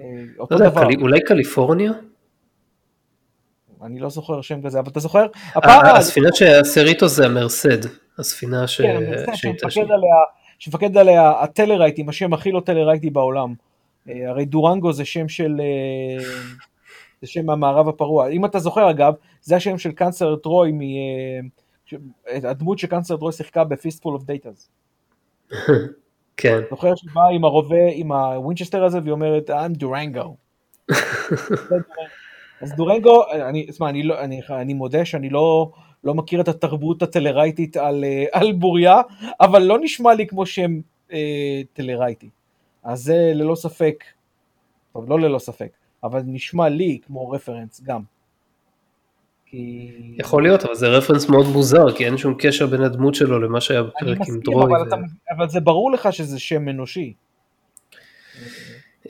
אה, אותו לא דבר. אולי קליפורניה? אני לא זוכר שם כזה, אבל אתה זוכר? אה, הספינה שהסריטוס זה המרסד, הספינה ש... כן, שמפקד עליה הטלרייט עם השם הכי לא טלרייטי בעולם. אה, הרי דורנגו זה שם של... זה שם מהמערב הפרוע. אם אתה זוכר אגב, זה השם של Counselor טרוי, מ... הדמות ש Counselor טרוי שיחקה ב Fistful of Datas. כן. זוכר שבאה עם הרובה, עם הווינצ'סטר הזה, והיא אומרת, I'm דורנגו. אז דורנגו, אני, תשמע, אני, לא, אני, אני מודה שאני לא, לא מכיר את התרבות הטלרייטית על, אה, על בוריה, אבל לא נשמע לי כמו שם אה, טלרייטי. אז זה ללא ספק, טוב, לא ללא ספק, אבל נשמע לי כמו רפרנס גם. כי... יכול להיות, אבל זה רפרנס מאוד מוזר, כי אין שום קשר בין הדמות שלו למה שהיה בפרק עם דרוי. אבל, ו... אתה, אבל זה ברור לך שזה שם אנושי.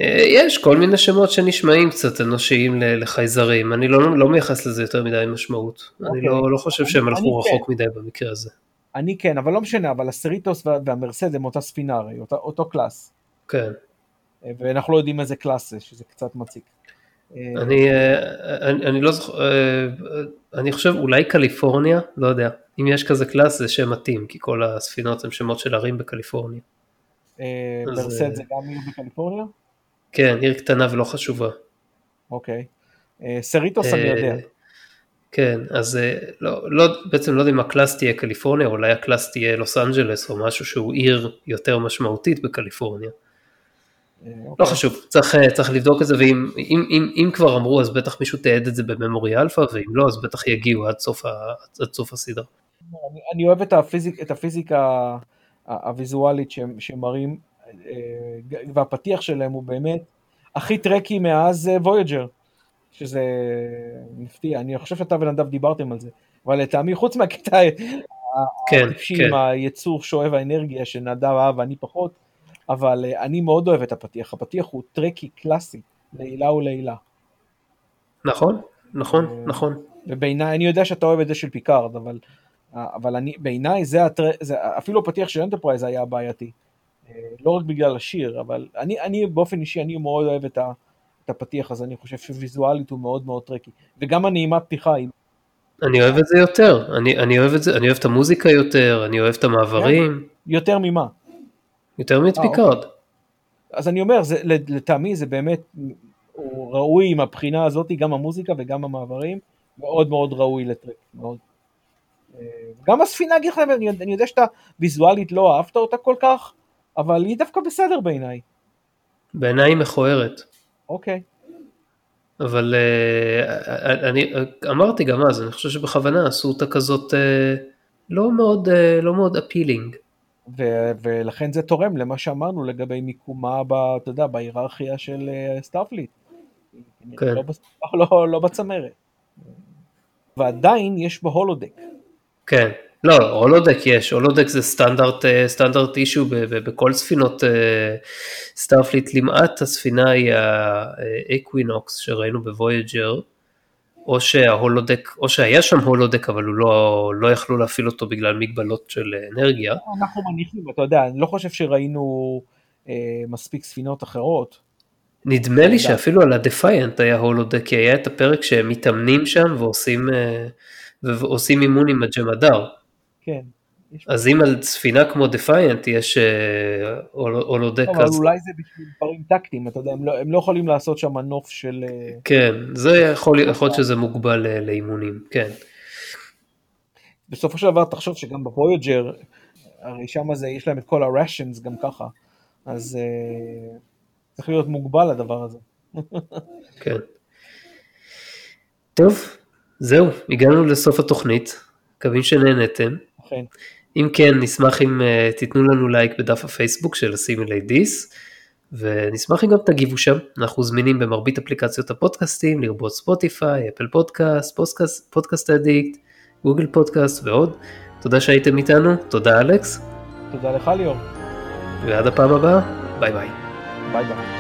אה, יש כל מיני שמות שנשמעים קצת אנושיים לחייזרים, אני לא, לא מייחס לזה יותר מדי משמעות. Okay. אני אוקיי. לא, לא חושב שהם הלכו רחוק כן. מדי במקרה הזה. אני כן, אבל לא משנה, אבל הסריטוס והמרסד הם אותה ספינה הרי, אותו, אותו class. כן. אה, ואנחנו לא יודעים איזה class זה, שזה קצת מציק. אני, אה, אני, אני לא זוכר, אני חושב אולי קליפורניה, לא יודע, אם יש כזה class זה שם מתאים, כי כל הספינות הם שמות של ערים בקליפורניה. מרסד זה גם עיר בקליפורניה? כן, עיר קטנה ולא חשובה. אוקיי. סריטוס אני יודע. כן, אז לא, לא, בעצם לא יודע אם ה class תהיה קליפורניה, אולי ה class תהיה לוס אנג'לס או משהו שהוא עיר יותר משמעותית בקליפורניה. לא אוקיי. חשוב, צריך, צריך לבדוק את זה, ואם אם, אם, אם כבר אמרו אז בטח מישהו תיעד את זה ב Memory Alpha, ואם לא אז בטח יגיעו עד סוף, עד סוף הסדרה. אני, אני אוהב את, הפיזיק, את הפיזיקה הוויזואלית שמראים, אה, והפתיח שלהם הוא באמת הכי טרקי מאז וויג'ר. שזה מפתיע, אני חושב שאתה ונדב דיברתם על זה, אבל לטעמי חוץ מהקטע כן, הטיפשי כן. עם היצור שואב האנרגיה שנדב אהב ואני פחות, אבל אה, אני מאוד אוהב את הפתיח, הפתיח הוא טרקי קלאסי, לעילה ולעילה. נכון, נכון, אה, נכון. ובעיניי, אני יודע שאתה אוהב את זה של פיקארד, אבל, אה, אבל אני, בעיניי זה, הטר... זה, אפילו הפתיח של אנטרפרייז היה בעייתי. לא רק בגלל השיר, אבל אני, אני באופן אישי, אני מאוד אוהב את ה... הפתיח הזה, אני חושב שוויזואלית הוא מאוד מאוד טרקי, וגם הנעימת פתיחה היא... אני אוהב את זה יותר, אני, אני אוהב את זה, אני אוהב את המוזיקה יותר, אני אוהב את המעברים. יותר ממה? יותר מפיקארד. אוקיי. אז אני אומר, זה, לטעמי זה באמת, ראוי מהבחינה הזאת, גם המוזיקה וגם המעברים, מאוד מאוד ראוי לטרק, מאוד. אה, גם הספינה, אני יודע שאתה ויזואלית לא אהבת אותה כל כך, אבל היא דווקא בסדר בעיניי. בעיניי היא מכוערת. אוקיי. אבל uh, אני אמרתי גם אז, אני חושב שבכוונה עשו אותה כזאת לא מאוד, לא מאוד appealing. ו- ולכן זה תורם למה שאמרנו לגבי מיקומה, ב, אתה יודע, בהיררכיה של Starfleet. כן. לא, לא, לא בצמרת. ועדיין יש בה holodeck. כן. לא, holodeck יש, holodeck זה סטנדרט, אה, standard issue בכל ספינות Starfleet, אה, למעט הספינה היא האקווינוקס שראינו בוויג'ר, או שה holodeck, או שהיה שם holodeck אבל הוא לא, לא יכלו להפעיל אותו בגלל מגבלות של אנרגיה. אנחנו מניחים, אתה יודע, אני לא חושב שראינו אה, מספיק ספינות אחרות. נדמה לי שאפילו על הדפיינט היה holodeck, כי היה את הפרק שהם מתאמנים שם ועושים, אה, ועושים אימון עם הג'מדר. כן. אז אם על ספינה כמו דפיינט יש holodeck אז... אבל אולי זה בשביל דברים טקטיים, אתה יודע, הם לא, לא יכולים לעשות שם מנוף של... אה, כן, זה יכול, להיות שזה מוגבל אה, לאימונים, כן. בסופו של דבר תחשוב שגם בוויוג'ר, הרי שם זה, יש להם את כל ה-rations גם ככה, אז uh, צריך להיות מוגבל לדבר הזה. כן. טוב, זהו, הגענו לסוף התוכנית, מקווים שנהנתם. אכן. אם כן, נשמח אם uh, תיתנו לנו לייק בדף הפייסבוק של הסימילי דיס, ונשמח אם גם תגיבו שם, אנחנו זמינים במרבית אפליקציות הפודקאסטים, לרבות ספוטיפיי, Apple Podcast, פודקאסט, Podcast Addict, Google Podcast ועוד. תודה שהייתם איתנו, תודה אלכס. תודה לך ליאור. ועד הפעם הבאה, ביי ביי. ביי ביי.